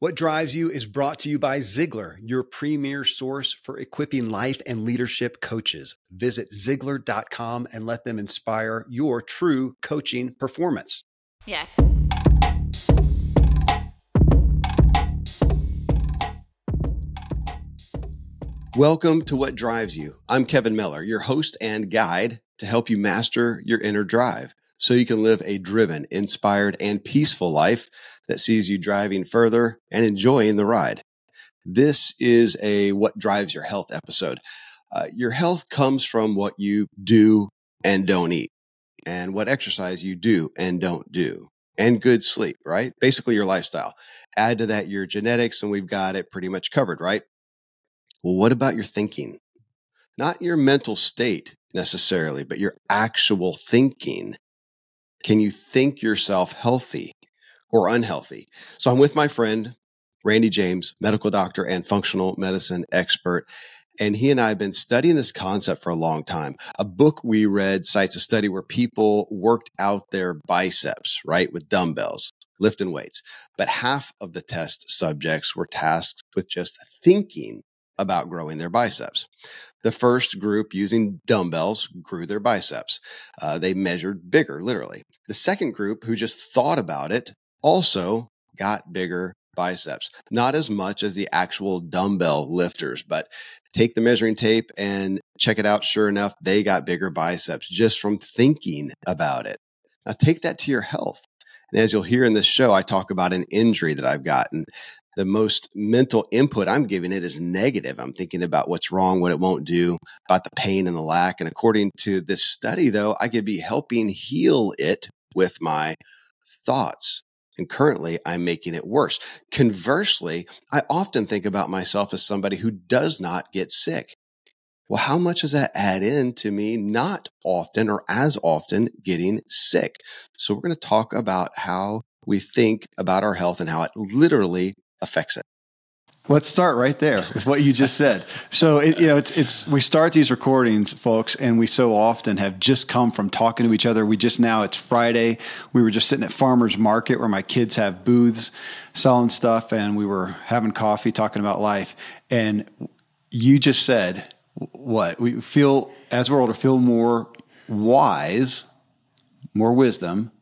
What Drives You is brought to you by Ziglar, your premier source for equipping life and leadership coaches. Visit Ziglar.com and let them inspire your true coaching performance. Yeah. Welcome to What Drives You. I'm Kevin Miller, your host and guide to help you master your inner drive so you can live a driven, inspired, and peaceful life that sees you driving further and enjoying the ride. This is a What Drives Your Health episode. Uh, your health comes from what you do and don't eat, and what exercise you do and don't do, and good sleep, right? Basically, your lifestyle. Add to that your genetics, and we've got it pretty much covered, right? Well, what about your thinking? Not your mental state necessarily, but your actual thinking. Can you think yourself healthy or unhealthy? So I'm with my friend, Randy James, medical doctor and functional medicine expert. And he and I have been studying this concept for a long time. A book we read cites a study where people worked out their biceps, right, with dumbbells, lifting weights. But half of the test subjects were tasked with just thinking about growing their biceps. The first group using dumbbells grew their biceps. Uh, they measured bigger, literally. The second group, who just thought about it, also got bigger biceps. Not as much as the actual dumbbell lifters, but take the measuring tape and check it out. Sure enough, they got bigger biceps just from thinking about it. Now, take that to your health. And as you'll hear in this show, I talk about an injury that I've gotten the most mental input I'm giving it is negative. I'm thinking about what's wrong, what it won't do, about the pain and the lack. And according to this study, though, I could be helping heal it with my thoughts. And currently, I'm making it worse. Conversely, I often think about myself as somebody who does not get sick. Well, how much does that add in to me not often or as often getting sick? So, we're going to talk about how we think about our health and how it literally affects it. Let's start right there with what you just said. So, it, you know, it's, it's, we start these recordings, folks, and we so often have just come from talking to each other. We just now, it's Friday. We were just sitting at Farmer's Market where my kids have booths selling stuff, and we were having coffee, talking about life. And you just said, what? We feel, as we're older, feel more wise, more wisdom,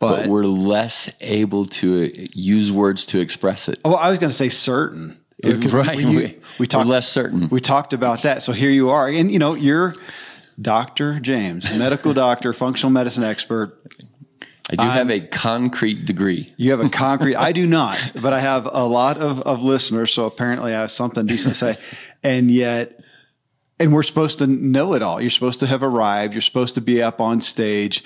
but, but, we're less able to uh, use words to express it. Oh, I was going to say certain. Right. We, we, we talked less certain. We talked about that. So here you are. And you know, you're Dr. James, medical doctor, functional medicine expert. I do I'm, have a concrete degree. You have a concrete. I do not, but I have a lot of, of listeners. So apparently I have something decent to say. And yet, and we're supposed to know it all. You're supposed to have arrived. You're supposed to be up on stage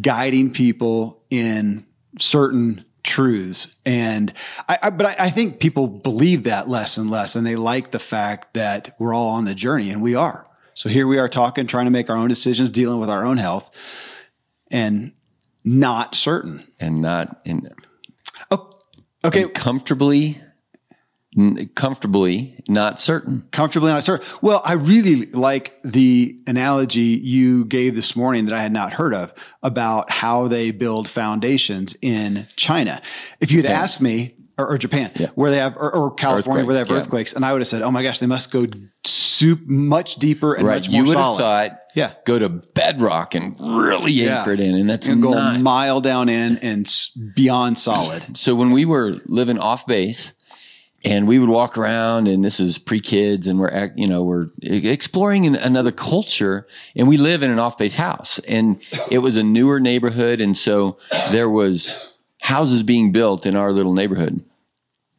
guiding people in certain truths. And I, I but I, I, think people believe that less and less, and they like the fact that we're all on the journey, and we are. So here we are talking, trying to make our own decisions, dealing with our own health, and not certain, and not in. Oh, okay. comfortably comfortably not certain. Comfortably not certain. Well, I really like the analogy you gave this morning that I had not heard of about how they build foundations in China. If you'd asked me, or, or Japan, yeah. where they have, or, or California, where they have earthquakes, and I would have said, "Oh my gosh, they must go soup much deeper and right. much more You would solid. have thought, yeah, go to bedrock and really yeah. anchor it in, and that's and go not. a mile down in and beyond solid. So when we were living off base and we would walk around and this is pre-kids and we're you know we're exploring another culture and we live in an off-base house. And it was a newer neighborhood and so there was houses being built in our little neighborhood.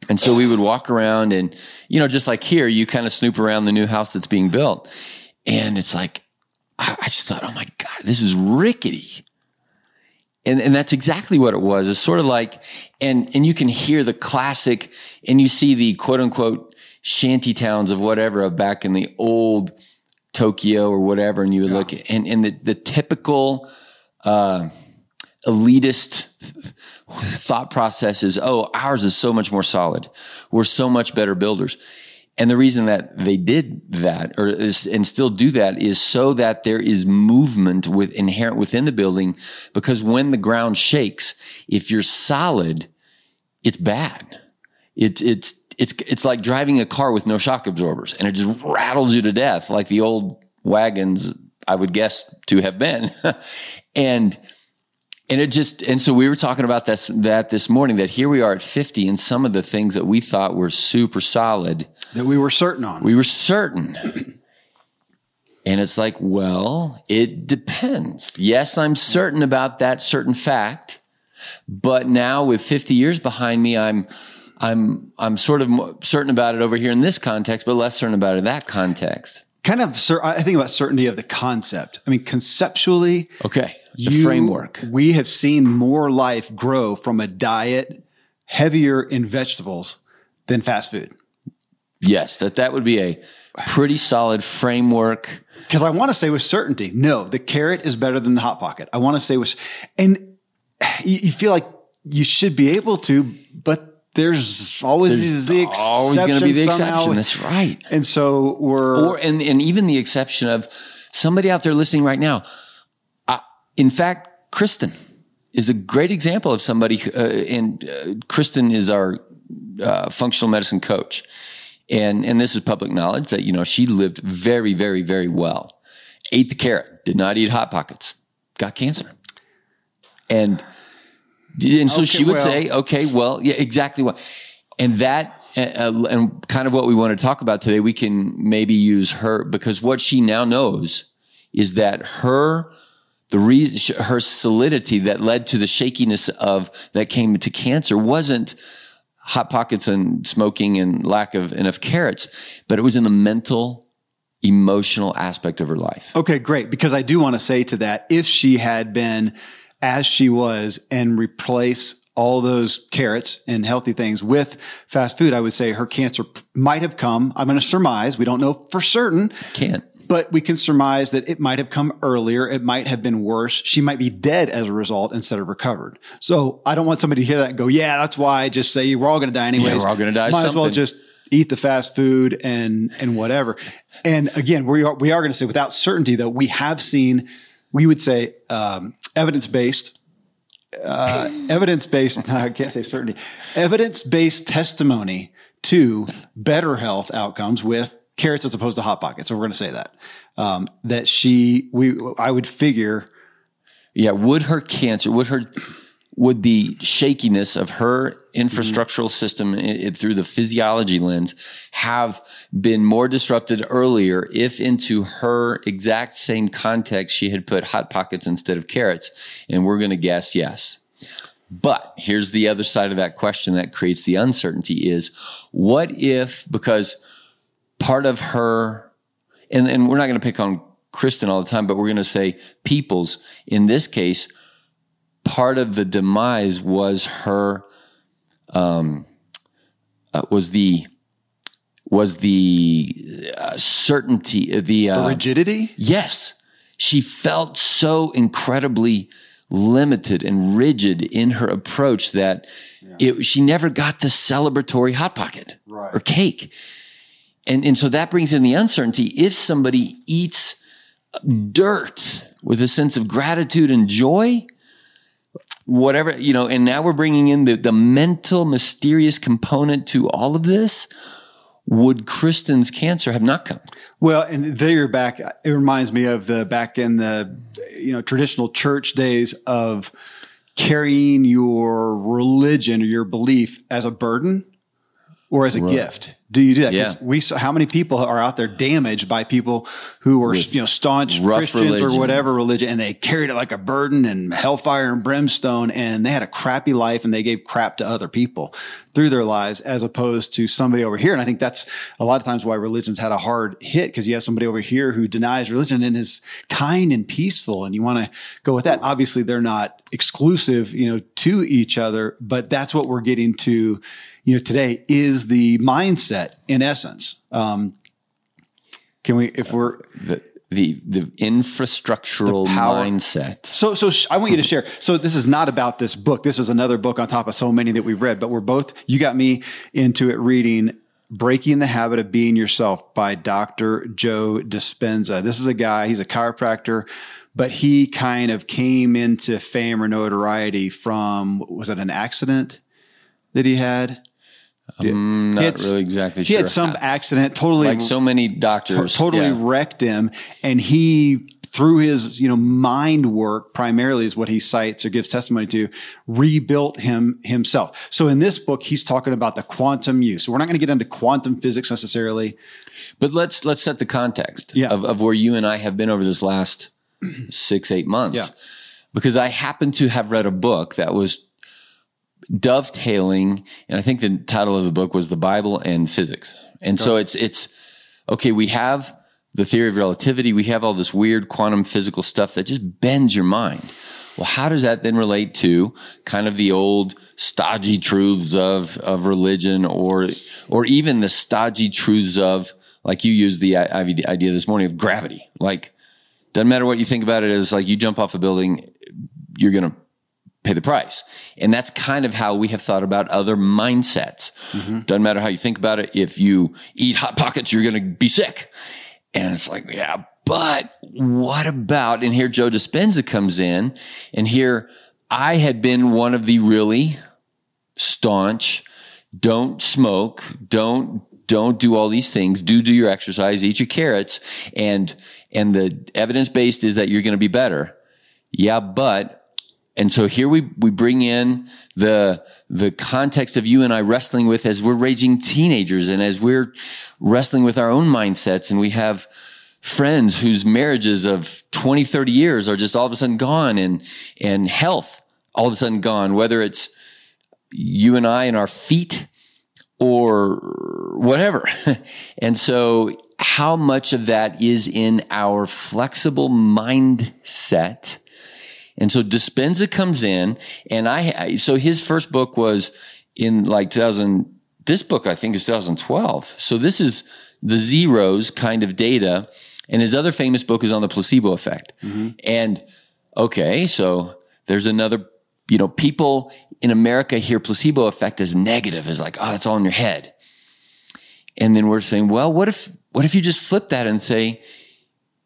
And so we would walk around and you know just like here you kind of snoop around the new house that's being built. And it's like i just thought oh my god this is rickety and, and that's exactly what it was. It's sort of like, and, and you can hear the classic and you see the quote unquote shanty towns of whatever of back in the old Tokyo or whatever. And you would yeah. look at, and, and the, the typical, uh, elitist thought process is, oh, ours is so much more solid. We're so much better builders. And the reason that they did that or is, and still do that is so that there is movement with inherent within the building because when the ground shakes, if you're solid, it's bad. It's it's it's it's like driving a car with no shock absorbers, and it just rattles you to death, like the old wagons I would guess to have been, and and it just and so we were talking about that that this morning that here we are at 50 and some of the things that we thought were super solid that we were certain on. we were certain. And it's like well it depends. Yes i'm certain about that certain fact but now with 50 years behind me i'm i'm i'm sort of certain about it over here in this context but less certain about it in that context kind of i think about certainty of the concept i mean conceptually okay the you, framework. We have seen more life grow from a diet heavier in vegetables than fast food. Yes, that that would be a pretty solid framework. Because I want to say with certainty, no, the carrot is better than the hot pocket. I want to say with, and you, you feel like you should be able to, but there's always there's the exception. Always going to be the somehow. exception. That's right. And so we're, or and and even the exception of somebody out there listening right now in fact, Kristen is a great example of somebody, uh, and uh, Kristen is our uh, functional medicine coach. And, and this is public knowledge that, you know, she lived very, very, very well. Ate the carrot, did not eat Hot Pockets, got cancer. And, and so okay, she would well. say, okay, well, yeah, exactly what. And that, uh, uh, and kind of what we want to talk about today, we can maybe use her because what she now knows is that her the reason her solidity that led to the shakiness of that came to cancer wasn't hot pockets and smoking and lack of enough carrots, but it was in the mental emotional aspect of her life. Okay, great. Because I do want to say to that, if she had been as she was and replace all those carrots and healthy things with fast food, I would say her cancer might have come. I'm going to surmise. We don't know for certain. Can't but we can surmise that it might have come earlier. It might have been worse. She might be dead as a result instead of recovered. So I don't want somebody to hear that and go, yeah, that's why I just say we're all going to die anyways. Yeah, we're all going to die. Might something. as well just eat the fast food and, and whatever. And again, we are, we are going to say without certainty though, we have seen, we would say, um, evidence based uh, evidence based, I can't say certainty, evidence based testimony to better health outcomes with carrots as opposed to hot pockets. So we're going to say that um, that she we I would figure. Yeah, would her cancer would her would the shakiness of her infrastructural mm-hmm. system it, it, through the physiology lens have been more disrupted earlier if into her exact same context she had put hot pockets instead of carrots and we're going to guess yes but here's the other side of that question that creates the uncertainty is what if because part of her, and, and we're not going to pick on Kristen all the time, but we're going to say people's. In this case, part of the demise was her, um, uh, was the, was the uh, certainty, the, uh, the rigidity. Yes, she felt so incredibly limited and rigid in her approach that yeah. it, she never got the celebratory hot pocket right. or cake. And, and so that brings in the uncertainty. If somebody eats dirt with a sense of gratitude and joy, whatever, you know, and now we're bringing in the, the mental, mysterious component to all of this. Would Kristen's cancer have not come? Well, and there you're back. It reminds me of the back in the, you know, traditional church days of carrying your religion or your belief as a burden or as a right. gift. Do you do that? Yeah. We saw how many people are out there damaged by people who were With you know staunch Christians religion. or whatever religion, and they carried it like a burden and hellfire and brimstone, and they had a crappy life and they gave crap to other people through their lives, as opposed to somebody over here. And I think that's a lot of times why religion's had a hard hit because you have somebody over here who denies religion and is kind and peaceful, and you want to go with that. Obviously, they're not exclusive, you know, to each other, but that's what we're getting to you know, today is the mindset in essence. Um, can we, if we're the the, the infrastructural the mindset. So, so sh- I want you to share. So, this is not about this book. This is another book on top of so many that we've read. But we're both. You got me into it reading Breaking the Habit of Being Yourself by Dr. Joe Dispenza. This is a guy, he's a chiropractor, but he kind of came into fame or notoriety from, was it an accident? that he had? Um, I'm not had- really exactly He had some accident, totally like so many to- doctors. totally yeah. wrecked him, and he through his you know mind work primarily is what he cites or gives testimony to rebuilt him himself so in this book he's talking about the quantum use so we're not going to get into quantum physics necessarily But let's let's set the context Yeah. of, of where you and I have been over this last six, eight months. Yeah. Because I happen to have read a book that was dovetailing, and I think the title of the book was The Bible and Physics. And so it's it's okay, we have the theory of relativity, we have all this weird quantum physical stuff that just bends your mind. Well, how does that then relate to kind of the old stodgy truths of of religion, or or even the stodgy truths of like you used the idea this morning of gravity? Like, doesn't matter what you think about it. It's like you jump off a building, you're gonna pay the price, and that's kind of how we have thought about other mindsets. Mm-hmm. Doesn't matter how you think about it. If you eat hot pockets, you're gonna be sick. And it's like, yeah, but what about? And here Joe Dispenza comes in, and here I had been one of the really staunch, don't smoke, don't don't do all these things, do do your exercise, eat your carrots, and and the evidence based is that you're going to be better. Yeah, but and so here we we bring in the the context of you and I wrestling with as we're raging teenagers and as we're wrestling with our own mindsets. And we have friends whose marriages of 20 30 years are just all of a sudden gone and and health all of a sudden gone whether it's you and I and our feet or whatever. And so how much of that is in our flexible mindset and so Dispenza comes in, and I I- so his first book was in like 2000. This book I think is 2012. So this is the zeros kind of data, and his other famous book is on the placebo effect. Mm-hmm. And okay, so there's another. You know, people in America hear placebo effect as negative, as like, oh, that's all in your head. And then we're saying, well, what if what if you just flip that and say,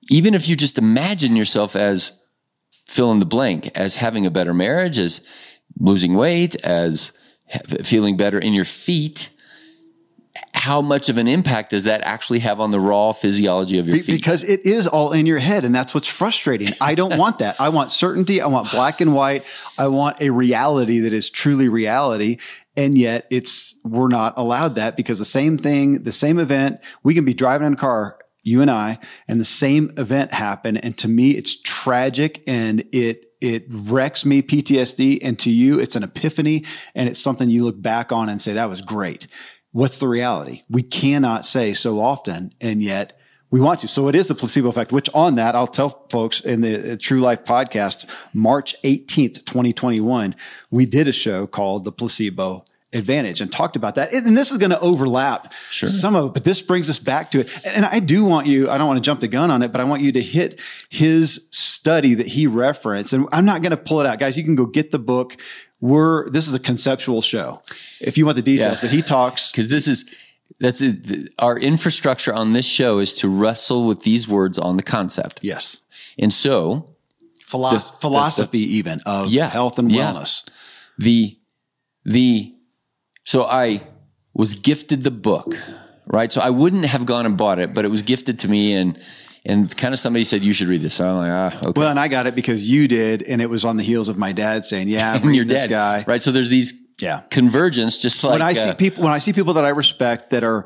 even if you just imagine yourself as fill in the blank as having a better marriage, as losing weight, as feeling better in your feet. How much of an impact does that actually have on the raw physiology of your Be- feet? because it is all in your head and that's what's frustrating i don't want that i want certainty i want black and white i want a reality that is truly reality and yet it's we're not allowed that because the same thing the same event we can be driving in a car you and i and the same event happen and to me it's tragic and it it wrecks me PTSD and to you it's an epiphany and it's something you look back on and say that was great what's the reality? We cannot say so often, and yet we want to. So it is the placebo effect, which on that, I'll tell folks in the uh, True Life podcast, March 18th, 2021, we did a show called The Placebo Advantage and talked about that. And this is going to overlap some of it, but this brings us back to it. And I do want you, I don't want to jump the gun on it, but I want you to hit his study that he referenced. And I'm not going to pull it out. Guys, you can go get the book. We're, this is a conceptual show. If you want the details, Yeah. but he talks because this is that's it. our infrastructure on this show is to wrestle with these words on the concept. Yes. And so Philosophy, philosophy even of Yeah. health and Yeah. wellness. the the so I was gifted the book, right? So I wouldn't have gone and bought it, but it was gifted to me and and kind of somebody said you should read this. So I'm like, ah, okay. Well, and I got it because you did, and it was on the heels of my dad saying, "Yeah, I'm your this dad, guy." right? So there's these Yeah. convergence, just like when I see uh, people, when I see people that I respect that are,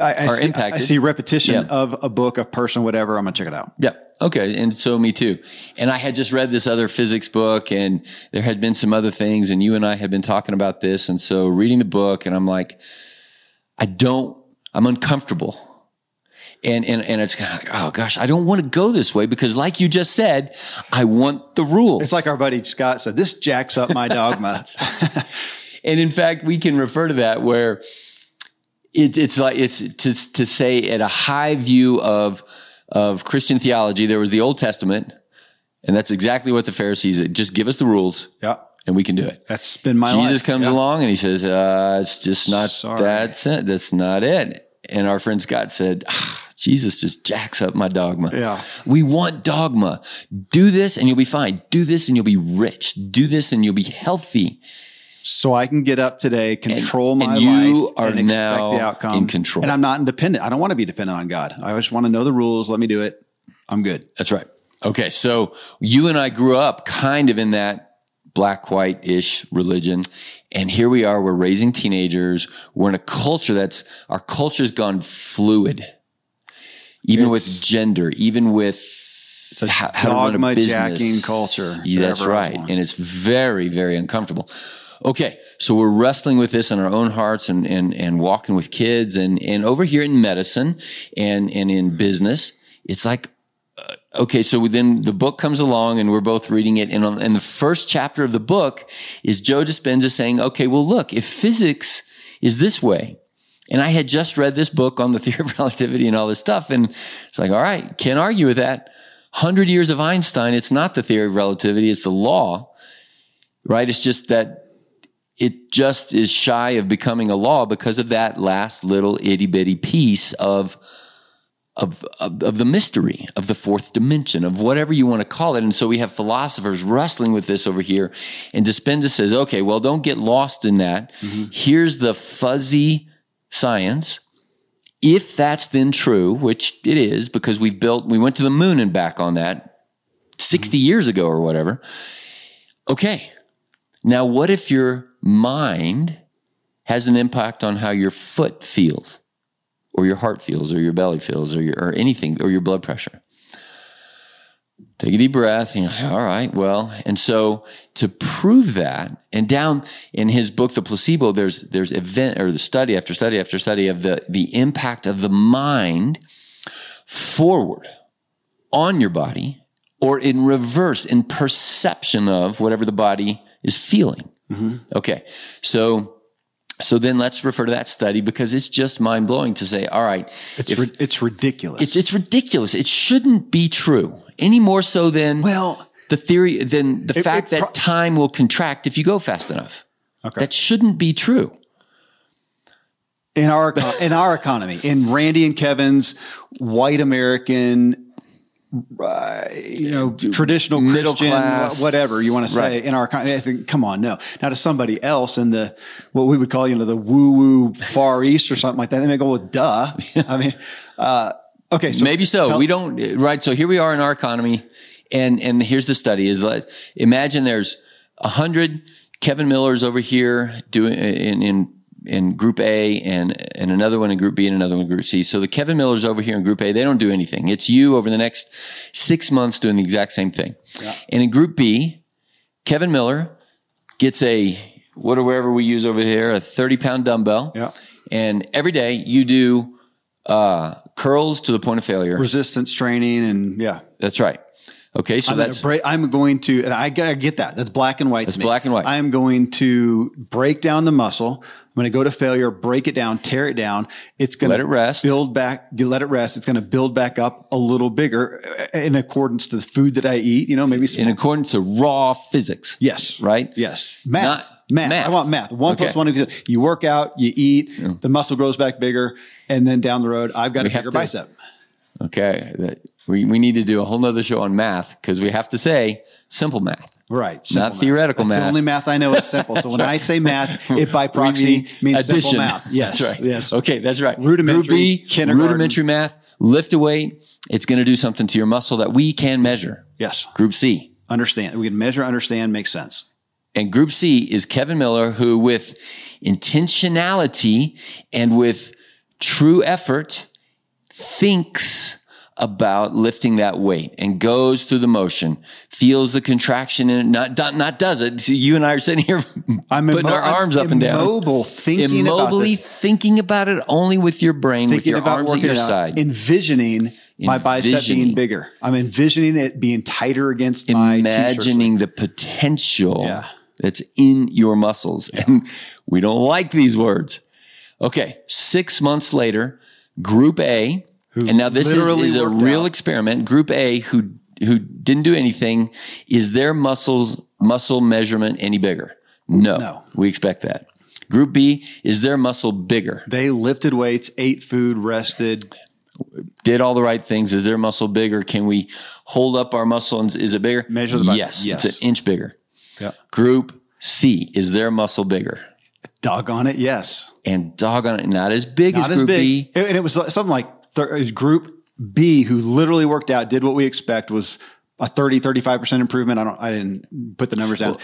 I, I Are see, I see repetition Yeah. of a book, a person, whatever. I'm gonna check it out. Yeah. Okay. And so me too. And I had just read this other physics book and there had been some other things and you and I had been talking about this. And so reading the book and I'm like, I don't, I'm uncomfortable. And, and, and it's kind of like, oh gosh, I don't want to go this way because like you just said, I want the rules. It's like our buddy Scott said, "This jacks up my dogma." And in fact, we can refer to that where it, it's like it's to, to say at a high view of of Christian theology, there was the Old Testament, and that's exactly what the Pharisees did. Just give us the rules, yeah, and we can do it. that's been my life. Jesus comes Yeah. along and he says, uh, "It's just not Sorry. that's it. That's not it." And our friend Scott said, ah, "Jesus just jacks up my dogma." Yeah. We want dogma. Do this and you'll be fine. Do this and you'll be rich. Do this and you'll be healthy. So I can get up today, control And- my and you life, are and expect now the outcome in control. And I'm not independent. I don't want to be dependent on God. I just want to know the rules. Let me do it. I'm good. That's right. Okay, so you and I grew up kind of in that black white ish religion, and here we are. We're raising teenagers. We're in a culture that's our culture's gone fluid, even with gender, even with It's a how, how to run a dogma business. jacking culture. Yeah, that's right, and it's very, very uncomfortable. Okay, so we're wrestling with this in our own hearts and and and walking with kids and and over here in medicine and and in business, it's like uh, okay, so then the book comes along and we're both reading it. And, and the first chapter of the book is Joe Dispenza saying, okay, well, look, if physics is this way, and I had just read this book on the theory of relativity and all this stuff, and it's like, all right, can't argue with that. 100 years of Einstein, it's not the theory of relativity, it's the law, right? It's just that it just is shy of becoming a law because of that last little itty bitty piece of of, of, of the mystery of the fourth dimension of whatever you want to call it. And so we have philosophers wrestling with this over here. And Dispenza says, okay, well, don't get lost in that. Mm-hmm. Here's the fuzzy science. If that's then true, which it is, because we've built, we went to the moon and back on that 60 mm-hmm. years ago or whatever. Okay. Now, what if your mind has an impact on how your foot feels? or your heart feels, or your belly feels, or your or anything, or your blood pressure. Take a deep breath. And like, all right, well, and so to prove that, and down in his book, The Placebo, there's there's event or the study after study after study of the the impact of the mind forward on your body, or in reverse in perception of whatever the body is feeling. Mm-hmm. Okay, so so then let's refer to that study because it's just mind blowing to say, all right, It's if- ri- it's ridiculous. it's it's ridiculous. It shouldn't be true any more so than well, the theory than the It- fact it that time will contract if you go fast enough. Okay. That shouldn't be true. in our in our economy, in Randy and Kevin's white American, uh, you know, traditional Middle Christian, class. whatever you want to say, Right. in our economy, I think, come on, no. Now to somebody else in the what we would call, you know, the woo woo Far East or something like that, they may go, well, duh. I mean, uh, okay, so Maybe so. tell- we don't right. So here we are in our economy, and and here's the study: is that imagine there's a hundred Kevin Millers over here doing in in in Group A, and and another one in Group B, and another one in Group C. So the Kevin Millers over here in Group A, they don't do anything. It's you over the next six months doing the exact same thing. And in Group B, Kevin Miller gets a what or wherever we use over here a thirty pound dumbbell. Yeah. And every day you do uh, curls to the point of failure. resistance training and yeah. That's right. Okay, so I'm, that's break, I'm going to, and I gotta get that. That's black and white. That's to me. black and white. I'm going to break down the muscle. I'm going to go to failure, break it down, tear it down. It's going Let to let it rest. build back. You let it rest. It's going to build back up a little bigger uh, in accordance to the food that I eat. You know, maybe some, in accordance to raw physics. yes, Right? Yes, math. Not- math. math. I want math. One Okay. one equals. You work out, you eat, the muscle grows back bigger, and then down the road, I've got a bigger to- bicep. Okay. We, we need to do a whole nother show on math because we have to say simple math. Right. simple math. theoretical That's math. the only math I know is simple. So when I say math, it by proxy mean means addition. simple math. Yes. That's right. Yes. Okay, that's right. Rudimentary, B, kindergarten. rudimentary math, lift a weight. It's going to do something to your muscle that we can measure. Yes. Group C. Understand. We can measure, understand, make sense. And Group C is Kevin Miller, who, with intentionality and with true effort, thinks about lifting that weight and goes through the motion, feels the contraction and not not, not does it. See, you and I are sitting here I'm putting immo- our I'm arms up and down, Immobile, thinking about immobily this, thinking about it only with your brain, with thinking your about arms at your it side. envisioning my bicep being bigger. I'm envisioning it being tighter against my t-shirt imagining the potential Yeah. that's in your muscles. And we don't like these words. Okay, six months later, Group A, and now this is, is a real out. experiment. Group A, who who didn't do anything, is their muscles muscle measurement any bigger? No, No. we expect that. Group B, is their muscle bigger? They lifted weights, ate food, rested. Did all the right things? Is their muscle bigger? Can we hold up our muscle? And is it bigger? Measure the bicep. yes, Yes. it's an inch bigger. Yeah. Group C, is their muscle bigger? Doggone it, yes. And doggone it, not as big Not as as Group big. B. And it was something like Group B, who literally worked out, did what we expect, was a 30, 35% improvement. I don't, I didn't put the numbers down.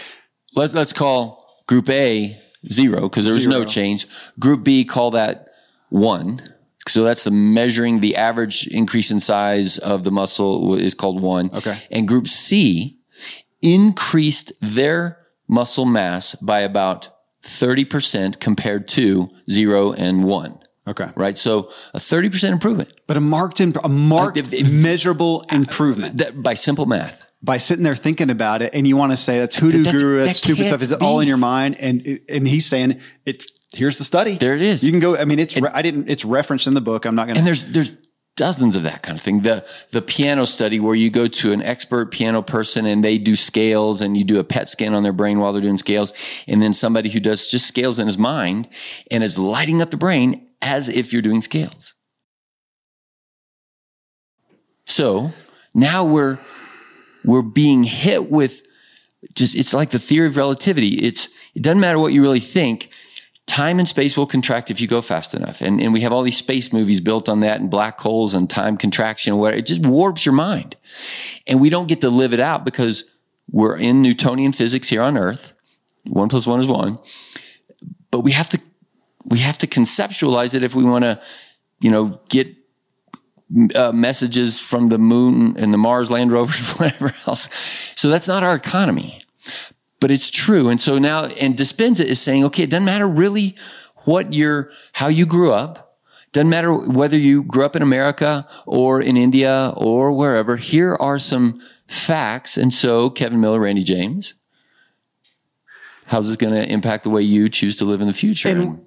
Let's let's call Group A zero because there was no change. Group B, call that one. So that's the measuring the average increase in size of the muscle is called one. Okay. And Group C increased their muscle mass by about 30% compared to zero and one. Okay. Right. So a 30% improvement But a marked, imp- a marked, If- if- measurable improvement. that, by simple math. by sitting there thinking about it, and you want to say that's hoodoo That's- guru, that that's stupid stuff. Is it all in your mind? And and he's saying it's here's the study. There it is. You can go. I mean, it's re- I didn't. It's referenced in the book. I'm not going to. And there's there's dozens of that kind of thing. The the piano study where you go to an expert piano person and they do scales and you do a PET scan on their brain while they're doing scales, and then somebody who does just scales in his mind and is lighting up the brain as if you're doing scales. So now we're we're being hit with just it's like the theory of relativity. It's it doesn't matter what you really think. Time and space will contract if you go fast enough. And, and we have all these space movies built on that and black holes and time contraction and whatever. It just warps your mind. And we don't get to live it out because we're in Newtonian physics here on Earth. One plus one is one. But we have to we have to conceptualize it if we want to, you know, get uh, messages from the moon and the Mars land rovers, whatever else. So that's not our economy, but it's true. And so now, and Dispenza is saying, okay, it doesn't matter really what your, how you grew up. Doesn't matter whether you grew up in America or in India or wherever. Here are some facts. And so, Kevin Miller, Randy James, how's this going to impact the way you choose to live in the future? And-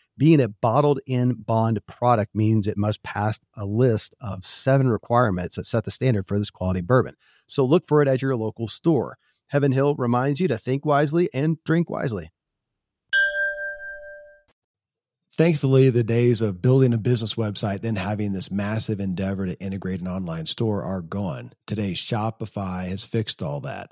Being a bottled in bond product means it must pass a list of seven requirements that set the standard for this quality bourbon. So look for it at your local store. Heaven Hill reminds you to think wisely and drink wisely. Thankfully, the days of building a business website, then having this massive endeavor to integrate an online store are gone. Today, Shopify has fixed all that.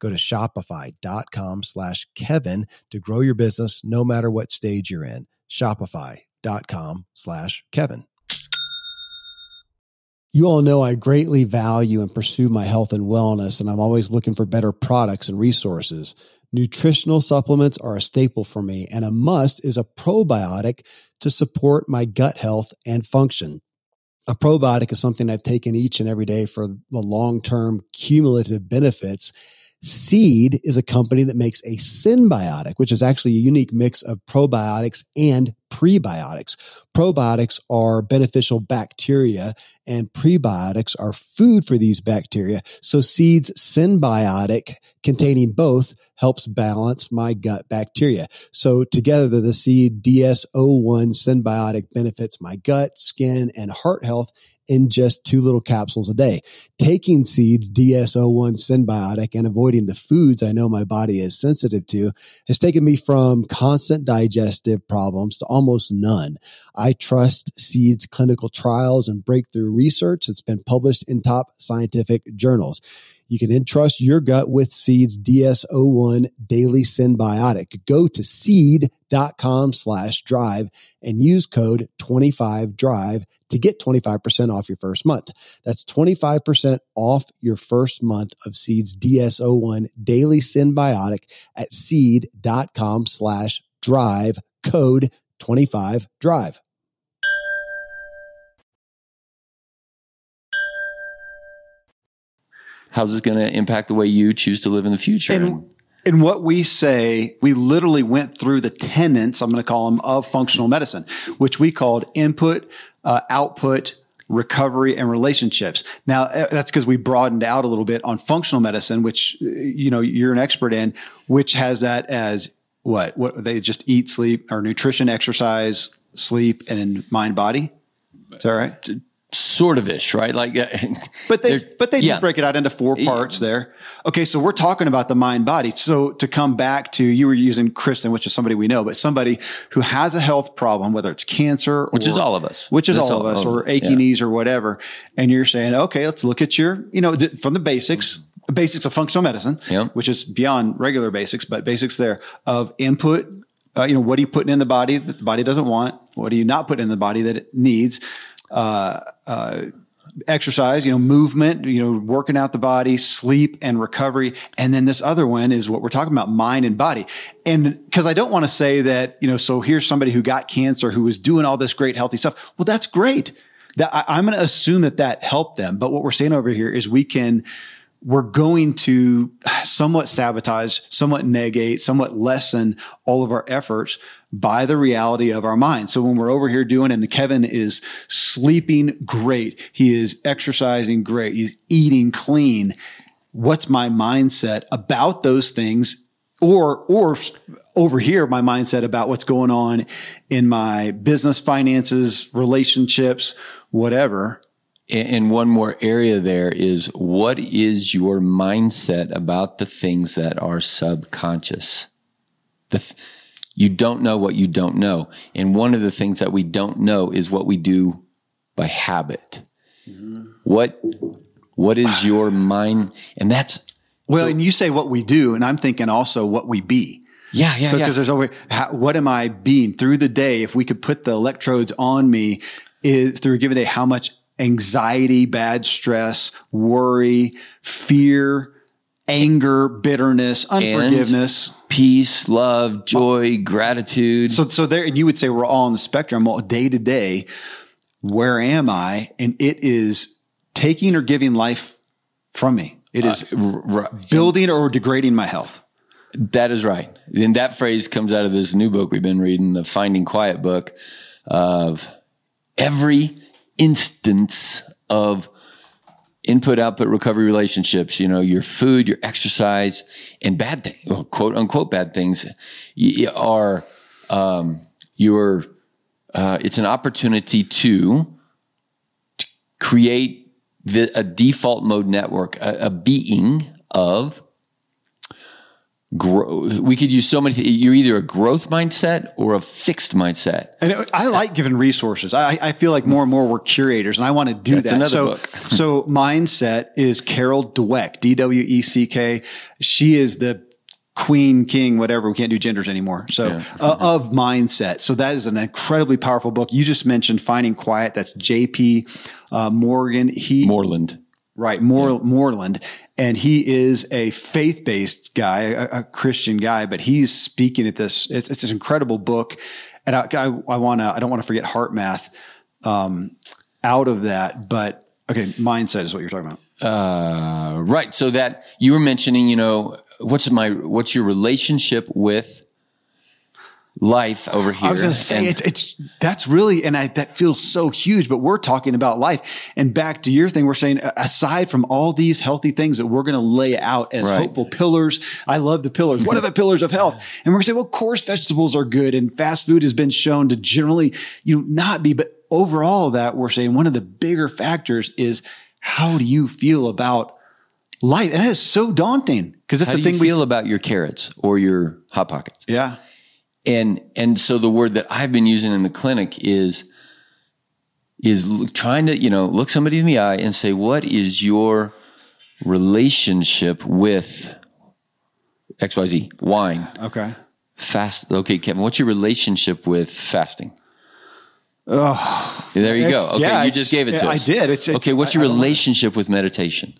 Go to shopify.com slash Kevin to grow your business no matter what stage you're in. Shopify.com slash Kevin. You all know I greatly value and pursue my health and wellness, and I'm always looking for better products and resources. Nutritional supplements are a staple for me, and a must is a probiotic to support my gut health and function. A probiotic is something I've taken each and every day for the long term cumulative benefits. Seed is a company that makes a symbiotic, which is actually a unique mix of probiotics and prebiotics. Probiotics are beneficial bacteria and prebiotics are food for these bacteria. So seeds symbiotic containing both helps balance my gut bacteria. So together the seed DS01 symbiotic benefits my gut, skin, and heart health in just two little capsules a day. Taking seeds DS01 symbiotic, and avoiding the foods I know my body is sensitive to has taken me from constant digestive problems to almost none. I trust seeds clinical trials and breakthrough research that's been published in top scientific journals. You can entrust your gut with Seed's DS01 Daily Symbiotic. Go to seed.com slash drive and use code 25drive to get 25% off your first month. That's 25% off your first month of Seed's DS01 Daily symbiotic at seed.com slash drive code 25drive. How's this going to impact the way you choose to live in the future? And, and what we say, we literally went through the tenets, I'm going to call them, of functional medicine, which we called input, uh, output, recovery and relationships. Now uh, that's because we broadened out a little bit on functional medicine, which uh, you know you're an expert in, which has that as what what they just eat, sleep, or nutrition, exercise, sleep, and in mind body. Is that right? Sort of ish, right? Like, but they but they yeah. do break it out into four parts there. Okay, so we're talking about the mind body. So to come back to you were using Kristen, which is somebody we know, but somebody who has a health problem, whether it's cancer, which or, is all of us, which is all, all, of us, or achy yeah. knees or whatever, and you're saying, okay, let's look at your, you know, from the basics. Basics of functional medicine, yeah. which is beyond regular basics, but basics there of input, uh, you know, what are you putting in the body that the body doesn't want? What are you not putting in the body that it needs? Uh, uh, exercise, you know, movement, you know, working out the body, sleep and recovery. And then this other one is what we're talking about, mind and body. And because I don't want to say that, you know, so here's somebody who got cancer who was doing all this great healthy stuff. Well, that's great. That I, I'm going to assume that that helped them. But what we're saying over here is we can, we're going to somewhat sabotage, somewhat negate, somewhat lessen all of our efforts by the reality of our mind. So when we're over here doing and Kevin is sleeping great, he is exercising great, he's eating clean. What's my mindset about those things? Or, or over here, my mindset about what's going on in my business, finances, relationships, whatever. And one more area there is what is your mindset about the things that are subconscious? The th- you don't know what you don't know. And one of the things that we don't know is what we do by habit. Mm-hmm. What what is your mind? And that's well, so, and you say what we do, and I'm thinking also what we be. Yeah, yeah. So because yeah. there's always how, what am I being through the day? If we could put the electrodes on me, is through a given day how much anxiety, bad stress, worry, fear, anger, bitterness, unforgiveness, and peace, love, joy, gratitude. So, so there, and you would say we're all on the spectrum. Well, day to day, where am I? And it is taking or giving life from me. It is uh, r- building or degrading my health. That is right. And that phrase comes out of this new book we've been reading, the Finding Quiet book of every instance of input output recovery relationships you know your food your exercise and bad things well, quote unquote bad things are um, your uh, it's an opportunity to, to create a default mode network a, a being of grow. We could use so many. You're either a growth mindset or a fixed mindset. And I like giving resources. I, I feel like more and more we're curators, and I want to do That's that. Another so, book. so mindset is Carol Dweck, D W E C K. She is the queen, king, whatever. We can't do genders anymore. So yeah. uh, of mindset. So that is an incredibly powerful book. You just mentioned Finding Quiet. That's J.P. Uh, Morgan. He Moreland. Right, More, yeah. Moreland and he is a faith based guy, a, a, Christian guy, but he's speaking at this. It's, it's an incredible book, and I, I, I want to. I don't want to forget HeartMath um, out of that, but okay, mindset is what you're talking about. Uh, right. So that you were mentioning, you know, what's my what's your relationship with life over here. I was going to say And- it's, it's that's really and I that feels so huge. But we're talking about life. And back to your thing, we're saying aside from all these healthy things that we're going to lay out as Right. hopeful pillars. I love the pillars. What are the pillars of health? And we're going to say, well, course, vegetables are good, and fast food has been shown to generally you know not be. But overall, that we're saying one of the bigger factors is how do you feel about life? And that is so daunting because that's how the do thing you we feel about your carrots or your hot pockets? yeah. And and so the word that I've been using in the clinic is is trying to you know look somebody in the eye and say what is your relationship with xyz wine Okay. fast okay kevin what's your relationship with fasting Oh, there you go okay yeah, you just gave it to I us I did. It's- it's- okay what's your I don't relationship with meditation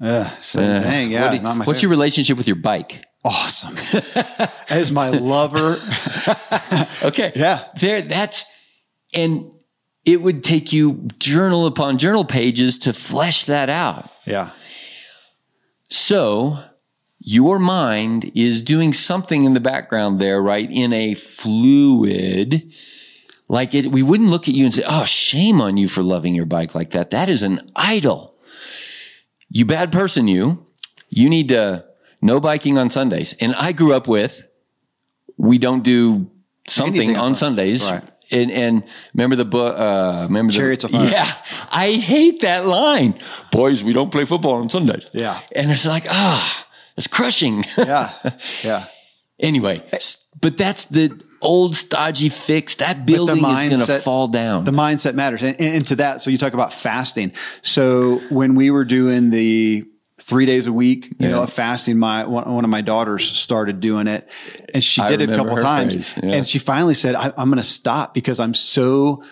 uh, same Uh, thing. Yeah. what do you- not my what's your relationship with your bike awesome? that is my lover. Okay. Yeah. There that's and it would take you journal upon journal pages to flesh that out. Yeah. So your mind is doing something in the background there, right? In a fluid. Like it, we wouldn't look at you and say, Oh, shame on you for loving your bike like that. That is an idol. You bad person, you. You need to no biking on Sundays. And I grew up with we don't do something Anything on Sundays. right. And, and remember the book, uh, remember Chariots the, of Fire. Yeah. I hate that line. Boys, we don't play football on Sundays. Yeah. And it's like, ah, it's crushing. Yeah. Yeah. anyway, but that's the old stodgy fix. That building is going to mindset- fall down. The mindset matters. And, and to that, so you talk about fasting. So when we were doing the three days a week, you know, Yeah. of fasting, my one, one of my daughters started doing it, and she did it a couple times, yeah. and she finally said, I, "I'm going to stop because I'm so."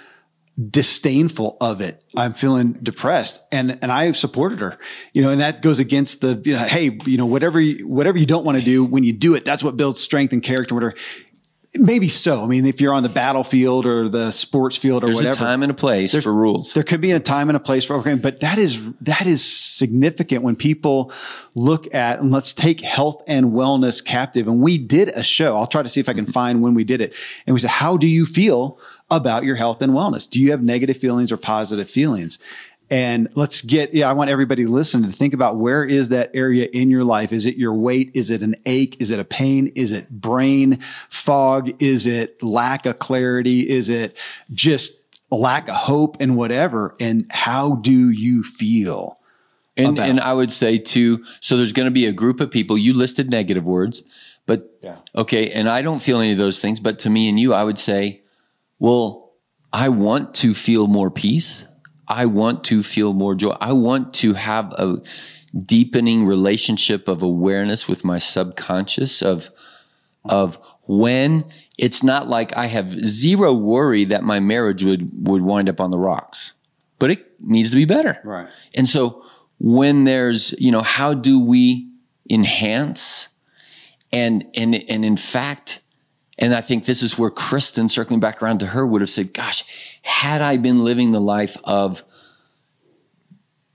disdainful of it. I'm feeling depressed and and I supported her. You know, and that goes against the you know, hey, you know, whatever you, whatever you don't want to do when you do it, that's what builds strength and character whatever. Maybe so. I mean, if you're on the battlefield or the sports field or whatever. There's whatever, a time and a place for rules. there could be a time and a place for okay, but that is that is significant when people look at and let's take health and wellness captive. And we did a show. I'll try to see if I can mm-hmm. find when we did it. And we said, How do you feel about your health and wellness? Do you have negative feelings or positive feelings? And let's get, yeah, I want everybody to listen to think about where is that area in your life? Is it your weight? Is it an ache? Is it a pain? Is it brain fog? Is it lack of clarity? Is it just a lack of hope and whatever? And how do you feel? And about- and I would say too, so there's going to be a group of people. You listed negative words, but Yeah. okay, and I don't feel any of those things. But to me and you, I would say, well, I want to feel more peace. I want to feel more joy. I want to have a deepening relationship of awareness with my subconscious of of when it's not like I have zero worry that my marriage would would wind up on the rocks, but it needs to be better. Right. And so when there's, you know, how do we enhance and and and in fact, and I think this is where Kristen, circling back around to her, would have said, gosh, had I been living the life of